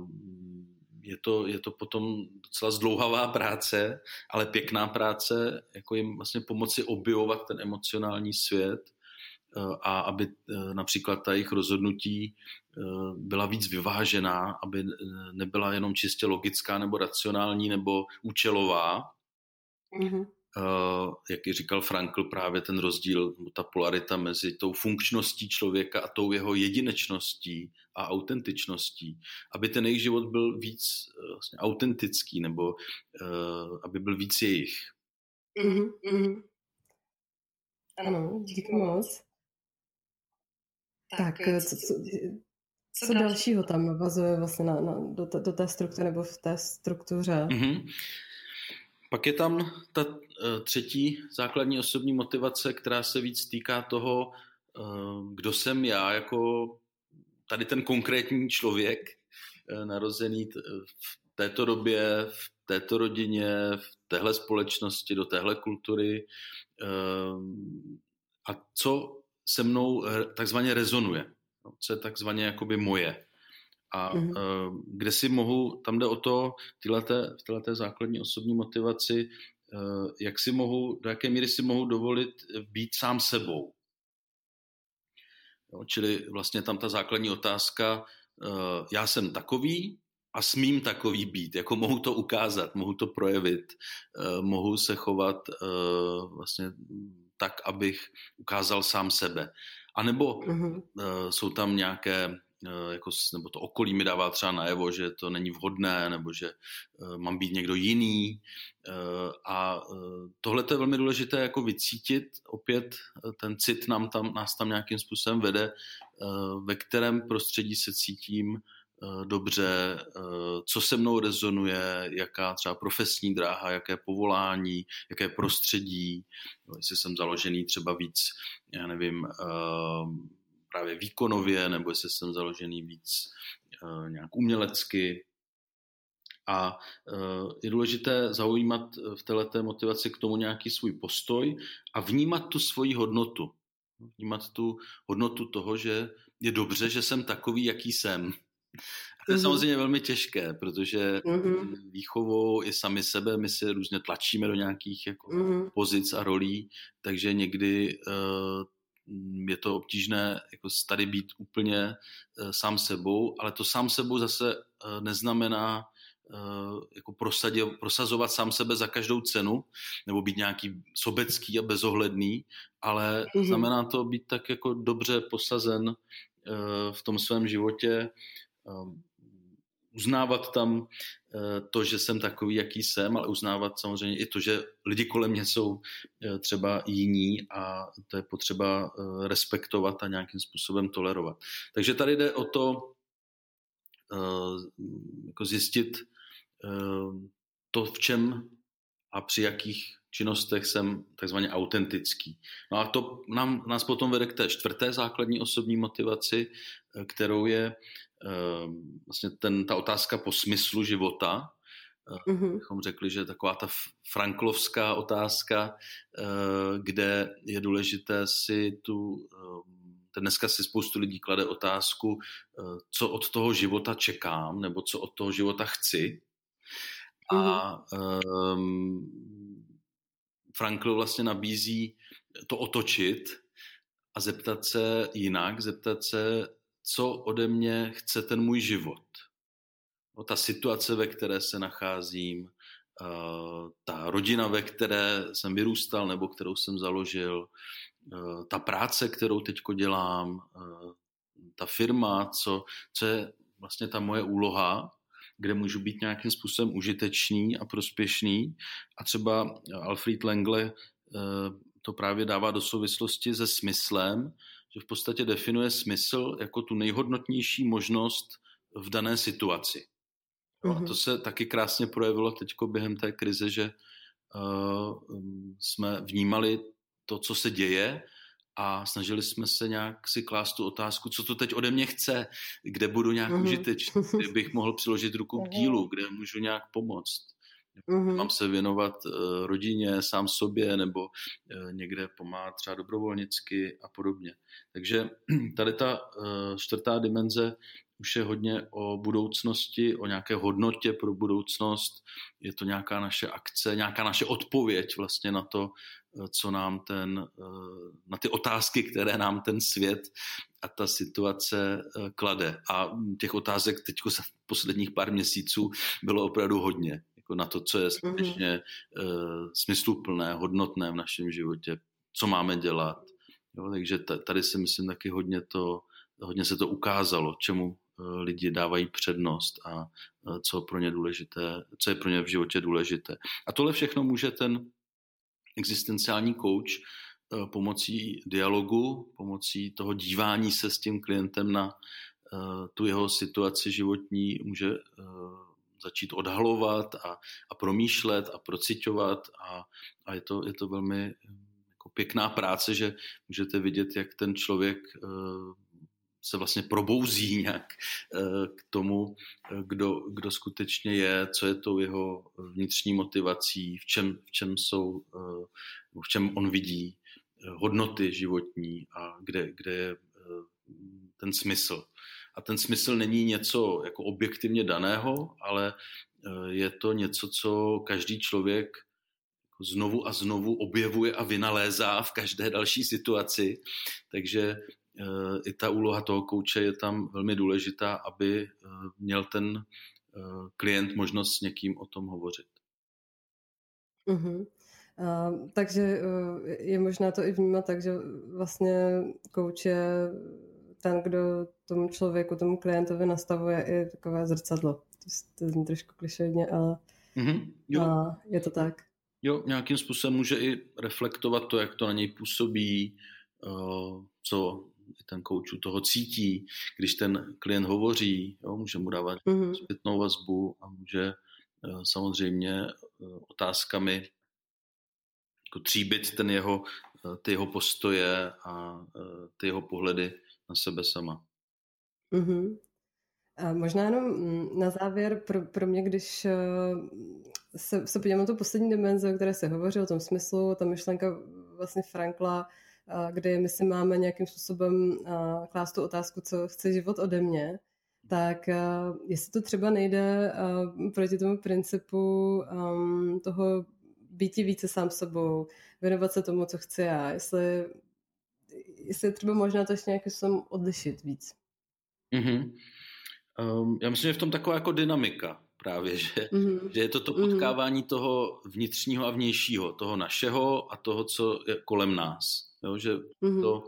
je to, je to potom docela zdlouhavá práce, ale pěkná práce, jako jim vlastně pomoci objevovat ten emocionální svět a aby například ta jejich rozhodnutí byla víc vyvážená, aby nebyla jenom čistě logická nebo racionální nebo účelová, mm-hmm. Uh, jak ji říkal Frankl, právě ten rozdíl, ta polarita mezi tou funkčností člověka a tou jeho jedinečností a autentičností, aby ten jejich život byl víc uh, vlastně autentický nebo uh, aby byl víc jejich. Mm-hmm. Ano, díky moc. Tak, tak co, co, co, co dalšího tam navazuje vlastně na, na, do, do té struktury nebo v té struktuře? Mm-hmm. Pak je tam ta eh, třetí základní osobní motivace, která se víc týká toho, eh, kdo jsem já, jako tady ten konkrétní člověk, eh, narozený v této době, v této rodině, v téhle společnosti, do téhle kultury a co se mnou takzvaně rezonuje, no, co je takzvaně jakoby moje. A mm-hmm. uh, kde si mohu, tam jde o to, v této základní osobní motivaci, uh, jak si mohu, do jaké míry si mohu dovolit být sám sebou. Jo, čili vlastně tam ta základní otázka, uh, já jsem takový a smím takový být, jako mohu to ukázat, mohu to projevit, mohu se chovat vlastně tak, abych ukázal sám sebe. A nebo mm-hmm. jsou tam nějaké Eh, jako, nebo to okolí mi dává třeba najevo, že to není vhodné, nebo že uh, mám být někdo jiný. Uh, a tohle je velmi důležité jako vycítit. Opět ten cit nám tam, nás tam nějakým způsobem vede, ve kterém prostředí se cítím dobře, co se mnou rezonuje, jaká třeba profesní dráha, jaké povolání, jaké prostředí, jestli jsem založený třeba víc, já nevím, právě výkonově, nebo jestli jsem založený víc uh, nějak umělecky. A uh, je důležité zaujímat v této motivaci k tomu nějaký svůj postoj a vnímat tu svoji hodnotu. Vnímat tu hodnotu toho, že je dobře, že jsem takový, jaký jsem. A to je mm-hmm. samozřejmě velmi těžké, protože mm-hmm. výchovou i sami sebe my se různě tlačíme do nějakých jako mm-hmm. pozic a rolí, takže někdy uh, je to obtížné jako tady být úplně eh, sám sebou, ale to sám sebou zase eh, neznamená eh, jako prosadě, prosazovat sám sebe za každou cenu, nebo být nějaký sobecký a bezohledný, ale mm-hmm. znamená to být tak jako dobře posazen v tom svém životě, uznávat tam eh, to, že jsem takový, jaký jsem, ale uznávat samozřejmě i to, že lidi kolem mě jsou eh, třeba jiní a to je potřeba eh, respektovat a nějakým způsobem tolerovat. Takže tady jde o to jako zjistit to, v čem a při jakých činnostech jsem takzvaně autentický. No a to nám, nás potom vede k té čtvrté základní osobní motivaci, kterou je Ehm, vlastně ten, ta otázka po smyslu života, mm-hmm. bychom řekli, že taková ta franklovská otázka, eh, kde je důležité si tu, ehm, dneska si spoustu lidí klade otázku, eh, co od toho života čekám, nebo co od toho života chci. Mm-hmm. A um, Frankl vlastně nabízí to otočit a zeptat se jinak, zeptat se, co ode mě chce ten můj život. No, ta situace, ve které se nacházím, uh, ta rodina, ve které jsem vyrůstal nebo kterou jsem založil, uh, ta práce, kterou teď dělám, uh, ta firma, co, co je vlastně ta moje úloha, kde můžu být nějakým způsobem užitečný a prospěšný. A třeba Alfred Lengle to právě dává do souvislosti se smyslem, že v podstatě definuje smysl jako tu nejhodnotnější možnost v dané situaci. Mm-hmm. A mhm. to se taky krásně projevilo teď během té krize, že uh, jsme vnímali to, co se děje a snažili jsme se nějak si klást tu otázku, co to teď ode mě chce, kde budu nějak mm-hmm. užitečný, kde bych mohl přiložit ruku k dílu, kde můžu nějak pomoct. Mm-hmm. Mám se věnovat rodině, sám sobě, nebo někde pomáhat třeba dobrovolnicky a podobně. Takže tady ta čtvrtá dimenze už je hodně o budoucnosti, o nějaké hodnotě pro budoucnost. Je to nějaká naše akce, nějaká naše odpověď vlastně na to, eh, co nám ten, eh, na ty otázky, které nám ten svět a ta situace eh, klade. A těch otázek teď za posledních pár měsíců bylo opravdu hodně. Jako na to, co je mhm. skutečně mm-hmm. smysluplné, hodnotné v našem životě, co máme dělat. Jo, takže tady si myslím taky hodně to, hodně se to ukázalo, čemu lidi dávají přednost a eh, co pro ně důležité, co je pro ně v životě důležité. A tohle všechno může ten existenciální coach eh, pomocí dialogu, pomocí toho dívání se s tím klientem na tu jeho situaci životní může začít odhalovat a, a promýšlet a procitovat a, a je, to, je to velmi jako pěkná práce, že můžete vidět, jak ten člověk se vlastně probouzí nějak eh, k tomu, eh, kdo, kdo skutečně je, co je tou jeho vnitřní motivací, v čem, v čem jsou, eh, v čem on vidí hodnoty životní a kde, kde je ten smysl. A ten smysl není něco jako objektivně daného, ale je to něco, co každý člověk znovu a znovu objevuje a vynalézá v každé další situaci. Takže i ta úloha toho kouče je tam velmi důležitá, aby eh, měl ten eh, klient možnost s někým o tom hovořit. Uh-huh. Uh, takže je možná to i vnímat tak, že vlastně kouč je ten, kdo tomu člověku, tomu klientovi nastavuje i takové zrcadlo. To, zní trošku klišejně, ale uh-huh. jo. Uh, je to tak. Jo, nějakým způsobem může i reflektovat to, jak to na něj působí, co ten kouč toho cítí, když ten klient hovoří, jo, může mu dávat mm-hmm. zpětnou vazbu a může eh, samozřejmě eh, otázkami jako tříbit ten jeho, eh, ty jeho postoje a ty jeho pohledy na sebe sama. Mm-hmm. A možná jenom mm, na závěr pro, pro mě, když se, se podívám na tu poslední dimenzi, o které se hovoří, o tom smyslu, ta myšlenka vlastně Frankla, kde my si máme nějakým způsobem klást tu otázku, co chce život ode mě, tak jestli to třeba nejde proti tomu principu um, toho být více sám sebou, věnovat se tomu, co chci já, jestli, jestli je třeba možná to ještě nějakým způsobem odlišit víc. Mm-hmm. Um, já myslím, že v tom taková jako dynamika právě, že, mm-hmm. že je to to potkávání mm-hmm. toho vnitřního a vnějšího, toho našeho a toho, co je kolem nás. Jo, že mm-hmm. to,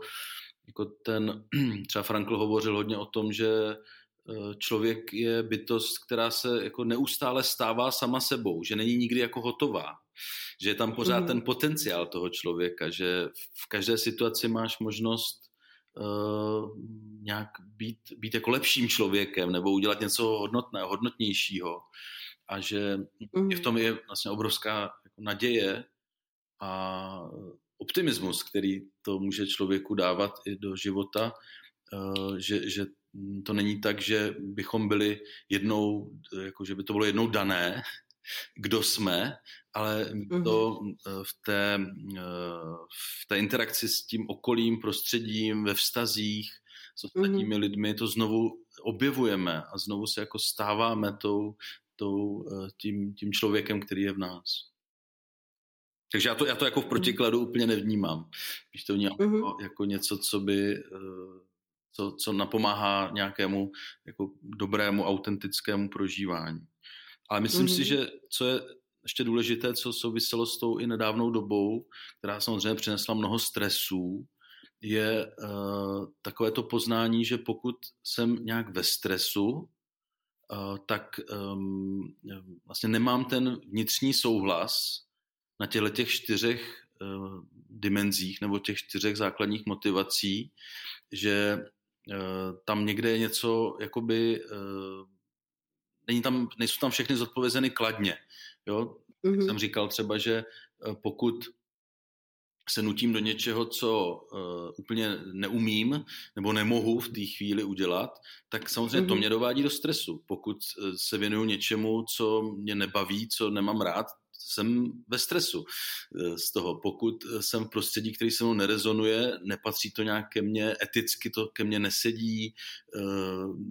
jako ten, třeba Frankl hovořil hodně o tom, že eh, člověk je bytost, která se jako neustále stává sama sebou, že není nikdy jako hotová, že je tam pořád mm-hmm. ten potenciál toho člověka, že v každé situaci máš možnost uh, nějak být, být jako lepším člověkem nebo udělat něco hodnotného, hodnotnějšího a že mm-hmm. v tom je vlastně obrovská jako naděje a optimismus, který to může člověku dávat i do života, eh, že, že to není tak, že bychom byli jednou, jako že by to bylo jednou dané, kdo jsme, ale to mhm. eh, v té, eh, v té interakci s tím okolím, prostředím, ve vztazích s ostatními mm-hmm. lidmi to znovu objevujeme a znovu se jako stáváme tou, tou, tím, tím člověkem, který je v nás. Takže já to, já to jako v protikladu úplně nevnímám. Když to vnímám uh-huh. jako, jako něco, co by, eh, co, co napomáhá nějakému jako dobrému, autentickému prožívání. Ale myslím uh-huh. si, že co je ještě důležité, co souviselo s tou i nedávnou dobou, která samozřejmě přinesla mnoho stresů, je uh, takové to poznání, že pokud jsem nějak ve stresu, uh, tak um, vlastně nemám ten vnitřní souhlas na těchto těch čtyřech uh, dimenzích nebo těch čtyřech základních motivací, že uh, tam někde je něco, jakoby, uh, není tam, nejsou tam všechny zodpovězeny kladně. Jo? Mm-hmm. jsem říkal třeba, že pokud se nutím do něčeho, co uh, úplně neumím nebo nemohu v té chvíli udělat, tak samozřejmě mm-hmm. to mhm. mě dovádí do stresu. Pokud se věnuju něčemu, co mě nebaví, co nemám rád, jsem ve stresu eh, z toho. Pokud jsem v prostředí, který se mnou nerezonuje, nepatří to nějak ke mně, eticky to ke mně nesedí, eh,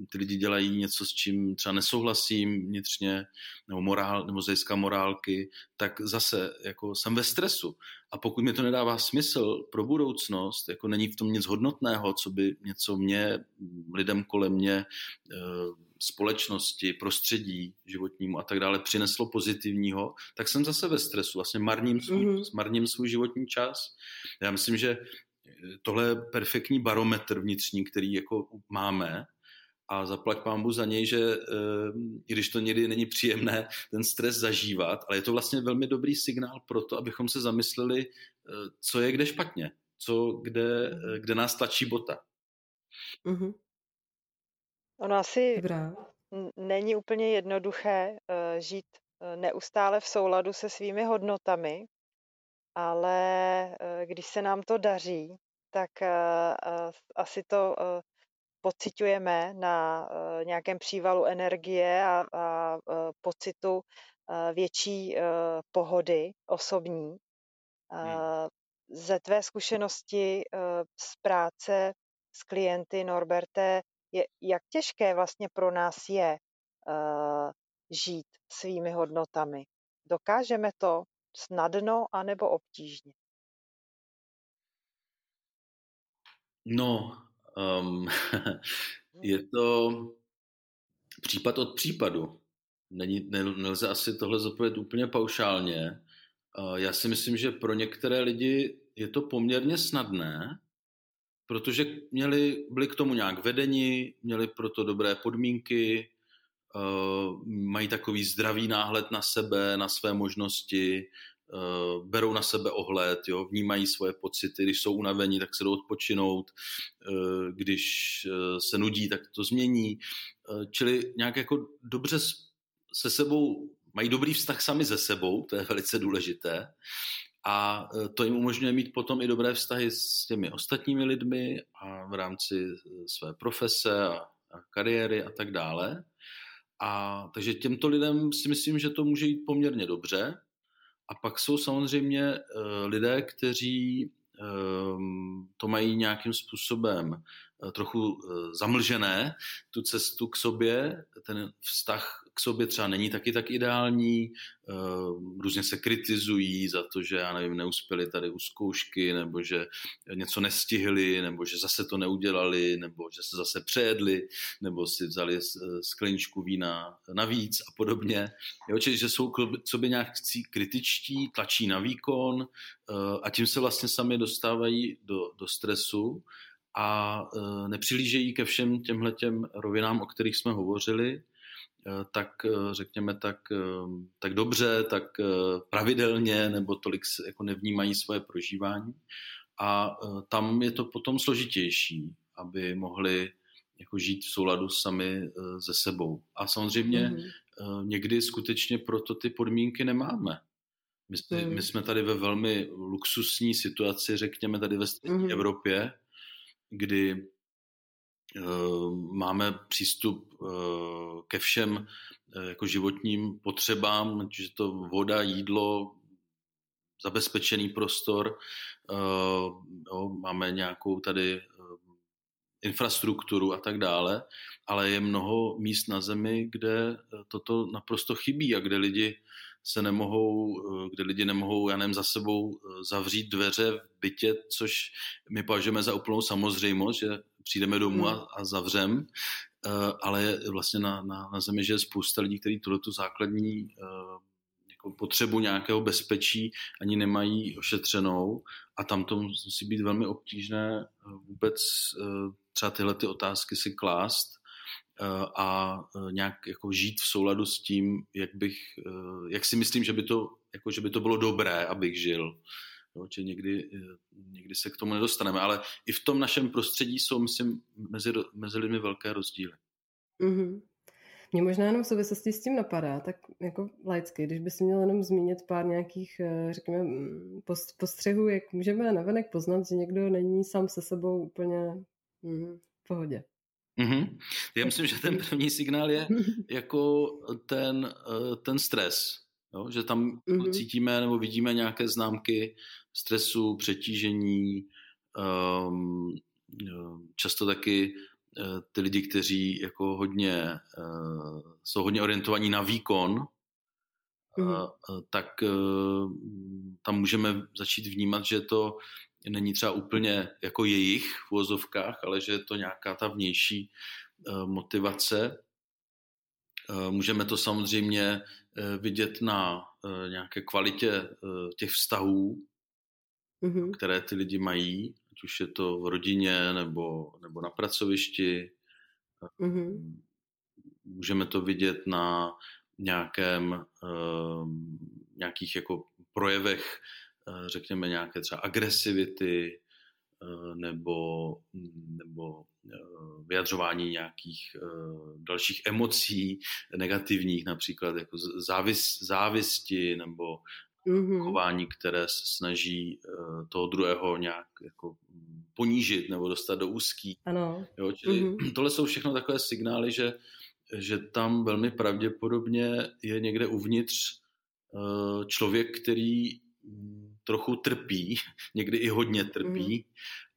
ty lidi dělají něco, s čím třeba nesouhlasím vnitřně, nebo, morál, nebo zejská morálky, tak zase jako jsem ve stresu. A pokud mi to nedává smysl pro budoucnost, jako není v tom nic hodnotného, co by něco mě, lidem kolem mě, eh, společnosti, prostředí životnímu a tak dále přineslo pozitivního, tak jsem zase ve stresu, vlastně marním svůj, mm-hmm. marním svůj životní čas. Já myslím, že tohle je perfektní barometr vnitřní, který jako máme a zaplať pámbu za něj, že e, i když to někdy není příjemné ten stres zažívat, ale je to vlastně velmi dobrý signál pro to, abychom se zamysleli, e, co je kde špatně, co, kde, e, kde nás tlačí bota. Mm-hmm. Ono asi Dobrá. není úplně jednoduché uh, žít uh, neustále v souladu se svými hodnotami, ale uh, když se nám to daří, tak asi to pocitujeme na nějakém přívalu energie a, a pocitu větší pohody osobní. Hmm. Ze tvé zkušenosti z práce s klienty, Norberte, je, jak těžké vlastně pro nás je uh, žít svými hodnotami. Dokážeme to snadno anebo obtížně? No, um, je to případ od případu. Není, nelze asi tohle zodpovědět úplně paušálně. Uh, já si myslím, že pro některé lidi je to poměrně snadné, protože měli, byli k tomu nějak vedeni, měli proto dobré podmínky, uh, mají takový zdravý náhled na sebe, na své možnosti, uh, berou na sebe ohled, jo, vnímají svoje pocity, když jsou unavení, tak se jdou odpočinout, uh, když se nudí, tak to změní. Čili nějak jako dobře se sebou, mají dobrý vztah sami ze sebou, to je velice důležité a e, to jim umožňuje mít potom i dobré vztahy s těmi ostatními lidmi a v rámci e, své profese a, a kariéry a tak dále. A takže těmto lidem si myslím, že to může jít poměrně dobře. A pak jsou samozřejmě uh, lidé, kteří to mají nějakým způsobem trochu zamlžené, tu cestu k sobě, ten vztah k sobě třeba není taky tak ideální, eh, různě se kritizují za to, že já nevím, neuspěli tady u zkoušky, nebo že něco nestihli, nebo že zase to neudělali, nebo že se zase přejedli, nebo si vzali skleničku vína navíc a podobně. Jo, čiže že jsou k sobě nějak kritičtí, tlačí na výkon eh, a tím se vlastně sami dostávají do, do stresu a eh, nepřilížejí ke všem těmhle těm rovinám, o kterých jsme hovořili, Eh, tak eh, řekněme tak, eh, tak dobře, tak pravidelně nebo tolik jako nevnímají svoje prožívání. A tam je to potom složitější, aby mohli jako žít v souladu sami se sebou. A samozřejmě mm-hmm. někdy skutečně proto ty podmínky nemáme. My, mm. my jsme tady ve velmi luxusní situaci, řekněme tady ve střední mm-hmm. Evropě, kdy Eh, máme přístup eh, ke všem eh, jako životním potřebám, je to voda, jídlo, zabezpečený prostor, jo, máme nějakou tady infrastrukturu a tak dále, ale je mnoho míst na zemi, kde toto naprosto chybí a kde lidi se nemohou, kde lidi nemohou, já nevím, za sebou zavřít dveře v bytě, což my považujeme za úplnou samozřejmost, že přijdeme domů a, hmm. a zavřem, eh, ale vlastně na, na, na zemi, že je spousta lidí, kteří tuhle tu základní eh, jako potřebu nějakého bezpečí ani nemají ošetřenou a tam to musí být velmi obtížné eh, vůbec třeba tyhle ty otázky si klást a nějak jako žít v souladu s tím, jak bych, jak si myslím, že by to, jako, že by to bylo dobré, abych žil. Jo, či někdy, eh, někdy se k tomu nedostaneme, ale i v tom našem prostředí jsou, myslím, mezi, mezi lidmi velké rozdíly. Mm-hmm. Mě možná jenom v souvislosti s tím napadá, tak jako laicky, když by si měl jenom zmínit pár nějakých, eh, řekněme, mm, postřehů, jak můžeme navenek poznat, že někdo není sám se sebou úplně mm, v pohodě. Mm-hmm. Já myslím, že ten první signál je jako ten, eh, ten stres, jo? že tam mm-hmm. cítíme nebo vidíme nějaké známky stresu, přetížení, um, často taky Eh, ty lidi, kteří jako hodně, eh, jsou hodně orientovaní na výkon, mm. tak tam můžeme začít vnímat, že to není třeba úplně jako jejich v vozovkách, ale že je to nějaká ta vnější motivace. Můžeme to samozřejmě vidět na nějaké kvalitě těch vztahů, mm-hmm. které ty lidi mají ať už je to v rodině nebo, nebo na pracovišti. Mm-hmm. Můžeme to vidět na nějakém, uh, nějakých jako projevech, řekněme nějaké třeba agresivity nebo, nebo uh, vyjadřování nějakých uh, dalších emocí negativních, například jako závis, závisti nebo mm-hmm. chování, které se snaží toho druhého nějak jako ponížit nebo dostat do úzký. Ano. Jo, čili mm-hmm. tohle jsou všechno takové signály, že, že tam velmi pravděpodobně je někde uvnitř člověk, který mm, trochu trpí, někdy i hodně trpí. Mm-hmm.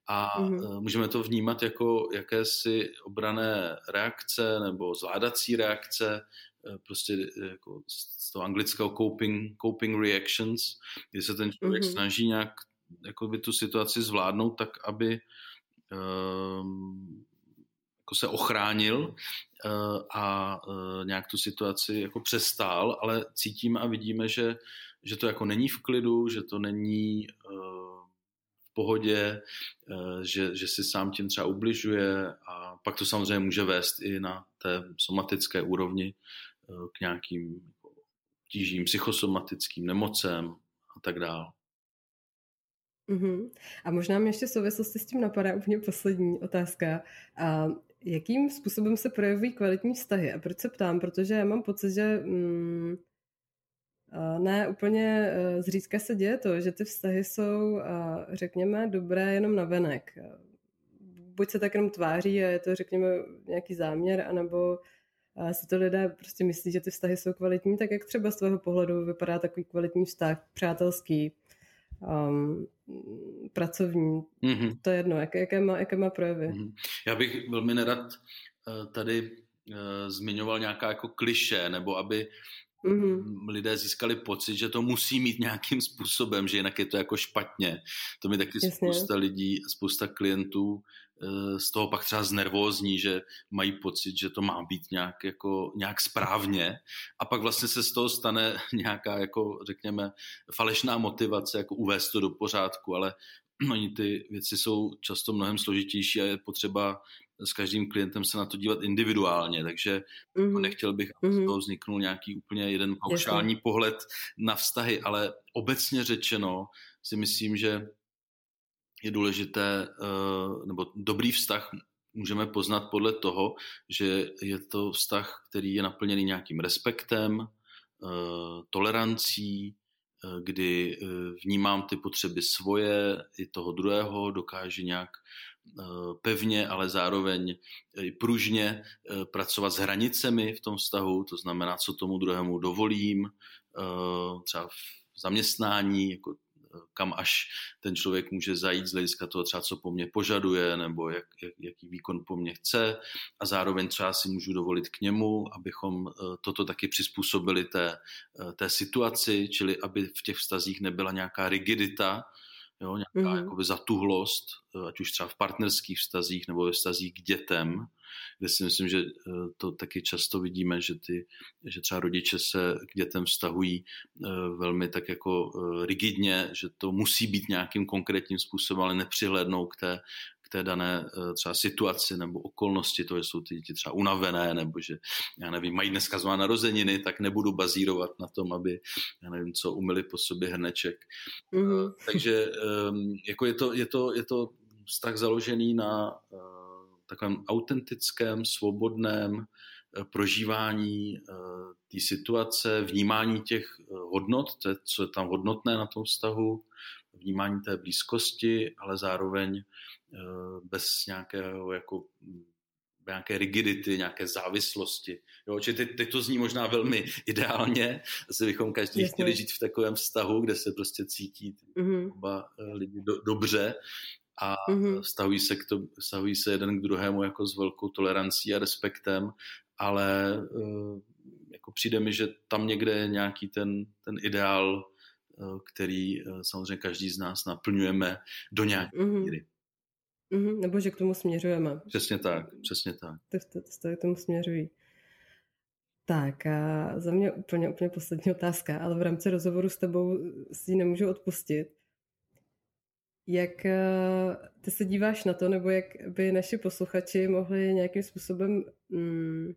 A mm-hmm. můžeme to vnímat jako jakési obrané reakce nebo zvládací reakce, eh, prostě jako z toho anglického coping, coping reactions, kdy se ten člověk mm-hmm. snaží nějak jako by tu situaci zvládnout tak, aby um, jako se ochránil uh, a uh, nějak tu situaci jako přestál, ale cítíme a vidíme, že, že to jako není v klidu, že to není uh, v pohodě, uh, že, že si sám tím třeba ubližuje a pak to samozřejmě může vést i na té somatické úrovni uh, k nějakým tížím psychosomatickým nemocem a tak dále. Mm-hmm. A možná mi ještě v souvislosti s tím napadá úplně poslední otázka. A jakým způsobem se projevují kvalitní vztahy? A proč se ptám? Protože já mám pocit, že mm, ne úplně e, zřídka se děje to, že ty vztahy jsou, řekněme, dobré jenom na venek. Buď se tak jenom tváří a je to, řekněme, nějaký záměr, anebo si to lidé prostě myslí, že ty vztahy jsou kvalitní, tak jak třeba z tvého pohledu vypadá takový kvalitní vztah, přátelský, um, pracovní, mm-hmm. to je jedno, jaké, jaké, má, jaké má projevy. Mm-hmm. Já bych velmi nerad tady zmiňoval nějaká jako kliše, nebo aby mm-hmm. lidé získali pocit, že to musí mít nějakým způsobem, že jinak je to jako špatně. To mi taky Jasně. spousta lidí, spousta klientů Eh, z toho pak třeba znervózní, že mají pocit, že to má být nějak, jako, nějak správně a pak vlastně se z toho stane nějaká, jako řekněme, falešná motivace, jako uvést to do pořádku, ale oni ty věci jsou často mnohem složitější a je potřeba s každým klientem se na to dívat individuálně, takže mm-hmm. nechtěl bych, aby mm-hmm. z toho vzniknul nějaký úplně jeden paušální pohled na vztahy, ale obecně řečeno si myslím, že je důležité, eh, nebo dobrý vztah můžeme poznat podle toho, že je to vztah, který je naplněný nějakým respektem, eh, tolerancí, kdy vnímám ty potřeby svoje i toho druhého, dokáže nějak pevně, ale zároveň i pružně pracovat s hranicemi v tom vztahu, to znamená, co tomu druhému dovolím, třeba v zaměstnání, jako kam až ten člověk může zajít z hlediska toho třeba, co po mně požaduje, nebo jak, jak, jaký výkon po mně chce a zároveň třeba si můžu dovolit k němu, abychom eh, toto taky přizpůsobili té, eh, té situaci, čili aby v těch vztazích nebyla nějaká rigidita, jo, nějaká mm-hmm. jakoby zatuhlost, eh, ať už třeba v partnerských vztazích nebo ve vztazích k dětem, kde si myslím, že eh, to taky často vidíme, že, ty, že třeba rodiče se k dětem vztahují eh, velmi tak jako rigidně, že to musí být nějakým konkrétním způsobem, ale nepřihlédnou k té, k té dané třeba situaci nebo okolnosti, to, že jsou ty děti třeba unavené, nebo že, já nevím, mají dneska zvá narozeniny, tak nebudu bazírovat na tom, aby, já nevím, co umili po sobě hrneček. Mm-hmm. Takže ehm, jako je to, je to, je to vztah založený na takovém autentickém, svobodném, prožívání té situace, vnímání těch hodnot, to je, co je tam hodnotné na tom vztahu, vnímání té blízkosti, ale zároveň bez nějakého jako nějaké rigidity, nějaké závislosti. Jo, či teď, teď to zní možná velmi ideálně, asi bychom každý Jasně. chtěli žít v takovém vztahu, kde se prostě cítí mm-hmm. oba eh, lidi do, dobře a mm-hmm. vztahují, se k to, vztahují se jeden k druhému jako s velkou tolerancí a respektem, ale uh, jako přijde mi, že tam někde je nějaký ten, ten ideál, uh, který uh, samozřejmě každý z nás naplňujeme do nějaké mm-hmm. míry. Mm-hmm, nebo že k tomu směřujeme. Přesně tak, přesně tak. To, to, to k tomu směřují. Tak a za mě úplně, úplně poslední otázka, ale v rámci rozhovoru s tebou si ji nemůžu odpustit. Jak eh, ty se díváš na to, nebo jak by naši posluchači mohli nějakým způsobem mm,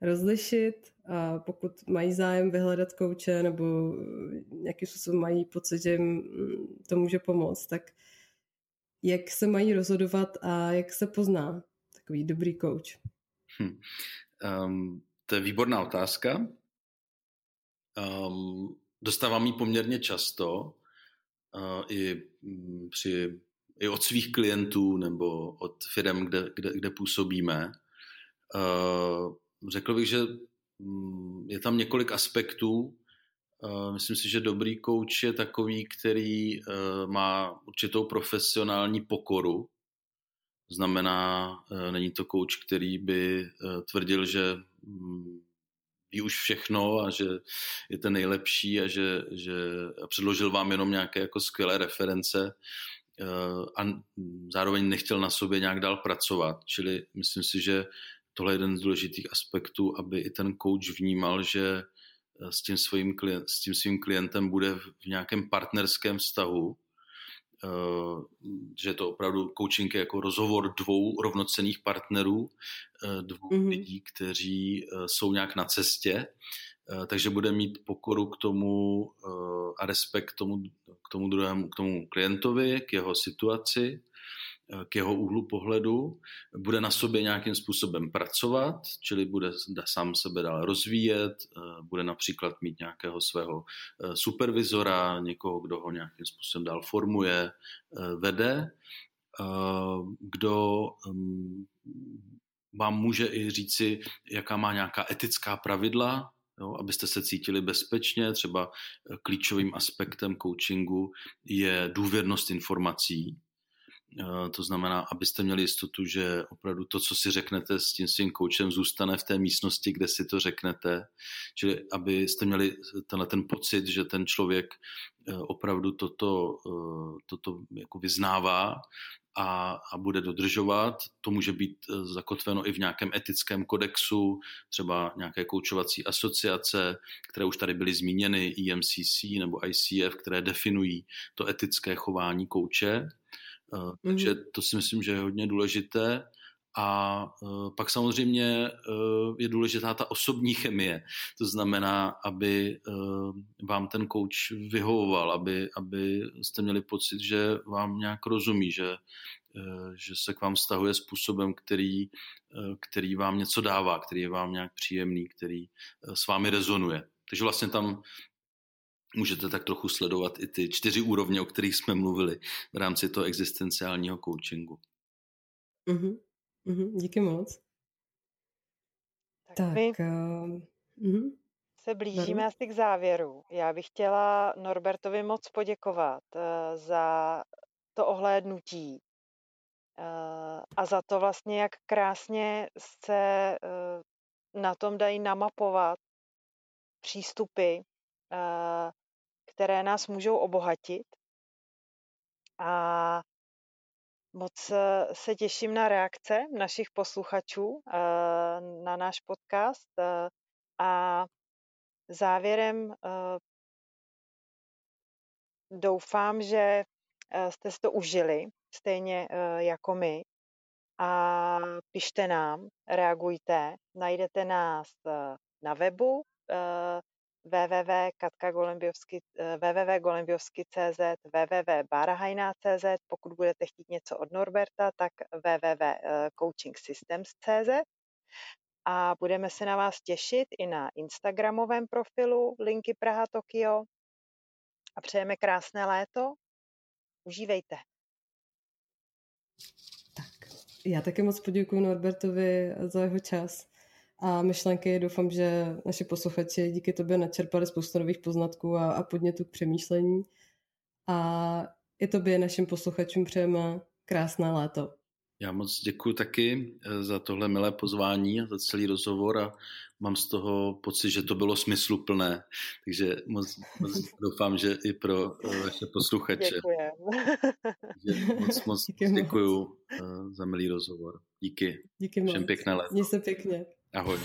rozlišit, a pokud mají zájem vyhledat kouče nebo nějakým způsobem mají pocit, že jim to může pomoct, tak jak se mají rozhodovat a jak se pozná takový dobrý coach? Hm. Um, to je výborná otázka. Um, dostávám ji poměrně často i, um, při, i od svých klientů nebo od firm, kde, kde, kde působíme. Řekl bych, že um, je tam několik aspektů, Myslím si, že dobrý kouč je takový, který eh, má určitou profesionální pokoru. Znamená, eh, není to kouč, který by eh, tvrdil, že mm, ví už všechno a že je ten nejlepší a že, že předložil vám jenom nějaké jako skvělé reference a zároveň nechtěl na sobě nějak dál pracovat. Čili myslím si, že tohle je jeden z důležitých aspektů, aby i ten coach vnímal, že s tím, svým, s tím svým klientem bude v nějakém partnerském vztahu, eh, že je to opravdu coaching je jako rozhovor dvou rovnocených partnerů, eh, dvou mm-hmm. lidí, kteří eh, jsou nějak na cestě, takže bude mít pokoru k tomu a respekt k tomu, k tomu druhému, k tomu klientovi, k jeho situaci k jeho úhlu pohledu, bude na sobě nějakým způsobem pracovat, čili bude sám sebe dál rozvíjet, eh, bude například mít nějakého svého eh, supervizora, někoho, kdo ho nějakým způsobem dál formuje, eh, vede, kdo mm, vám může i říci, jaká má nějaká etická pravidla, jo, abyste se cítili bezpečně. Třeba klíčovým aspektem coachingu je důvěrnost informací, to znamená, abyste měli jistotu, že opravdu to, co si řeknete s tím svým koučem, zůstane v té místnosti, kde si to řeknete. Čili abyste měli tenhle ten pocit, že ten člověk eh, opravdu toto, eh, toto jako vyznává a, a bude dodržovat. To může být zakotveno i v nějakém etickém kodexu, třeba nějaké koučovací asociace, které už tady byly zmíněny, EMCC nebo ICF, které definují to etické chování kouče. Mm-hmm. Takže to si myslím, že je hodně důležité. A uh, pak samozřejmě uh, je důležitá ta osobní chemie. To znamená, aby vám ten kouč vyhovoval, aby, aby jste měli pocit, že vám nějak rozumí, že, že se k vám stahuje způsobem, který, který vám něco dává, který je vám nějak příjemný, který s vámi rezonuje. Takže vlastně tam můžete tak trochu sledovat i ty čtyři úrovně, o kterých jsme mluvili v rámci toho existenciálního coachingu. Mm-hmm. Mm-hmm. Díky moc. Tak, tak my uh, mm-hmm. se blížíme asi k závěru. Já bych chtěla Norbertovi moc poděkovat uh, za to ohlédnutí uh, a za to vlastně, jak krásně se uh, na tom dají namapovat přístupy, které nás můžou obohatit. A moc eh, se těším na reakce našich posluchačů eh, na náš podcast eh, a závěrem doufám, že jste si to užili, stejně jako my. A pište nám, reagujte, najdete nás na webu eh, www.barahajna.cz, pokud budete chtít něco od Norberta, tak www.coachingsystems.cz a budeme se na vás těšit i na Instagramovém profilu Linky Praha Tokio a přejeme krásné léto. Užívejte. Tak, já taky moc poděkuji Norbertovi za jeho čas a myšlenky. Doufám, že naši posluchači díky tobě načerpali spoustu nových poznatků a, a podnětů k přemýšlení. A i tobě, našim posluchačům, přejeme krásné léto. Já moc děkuji taky eh, za tohle milé pozvání a za celý rozhovor a mám z toho pocit, že to bylo smysluplné. Takže moc, moc doufám, že i pro eh, vaše posluchače. Děkuji. moc, moc děkuji eh, za milý rozhovor. Díky. Díky moc. Všem pěkné léto. Měj se pěkně. 然后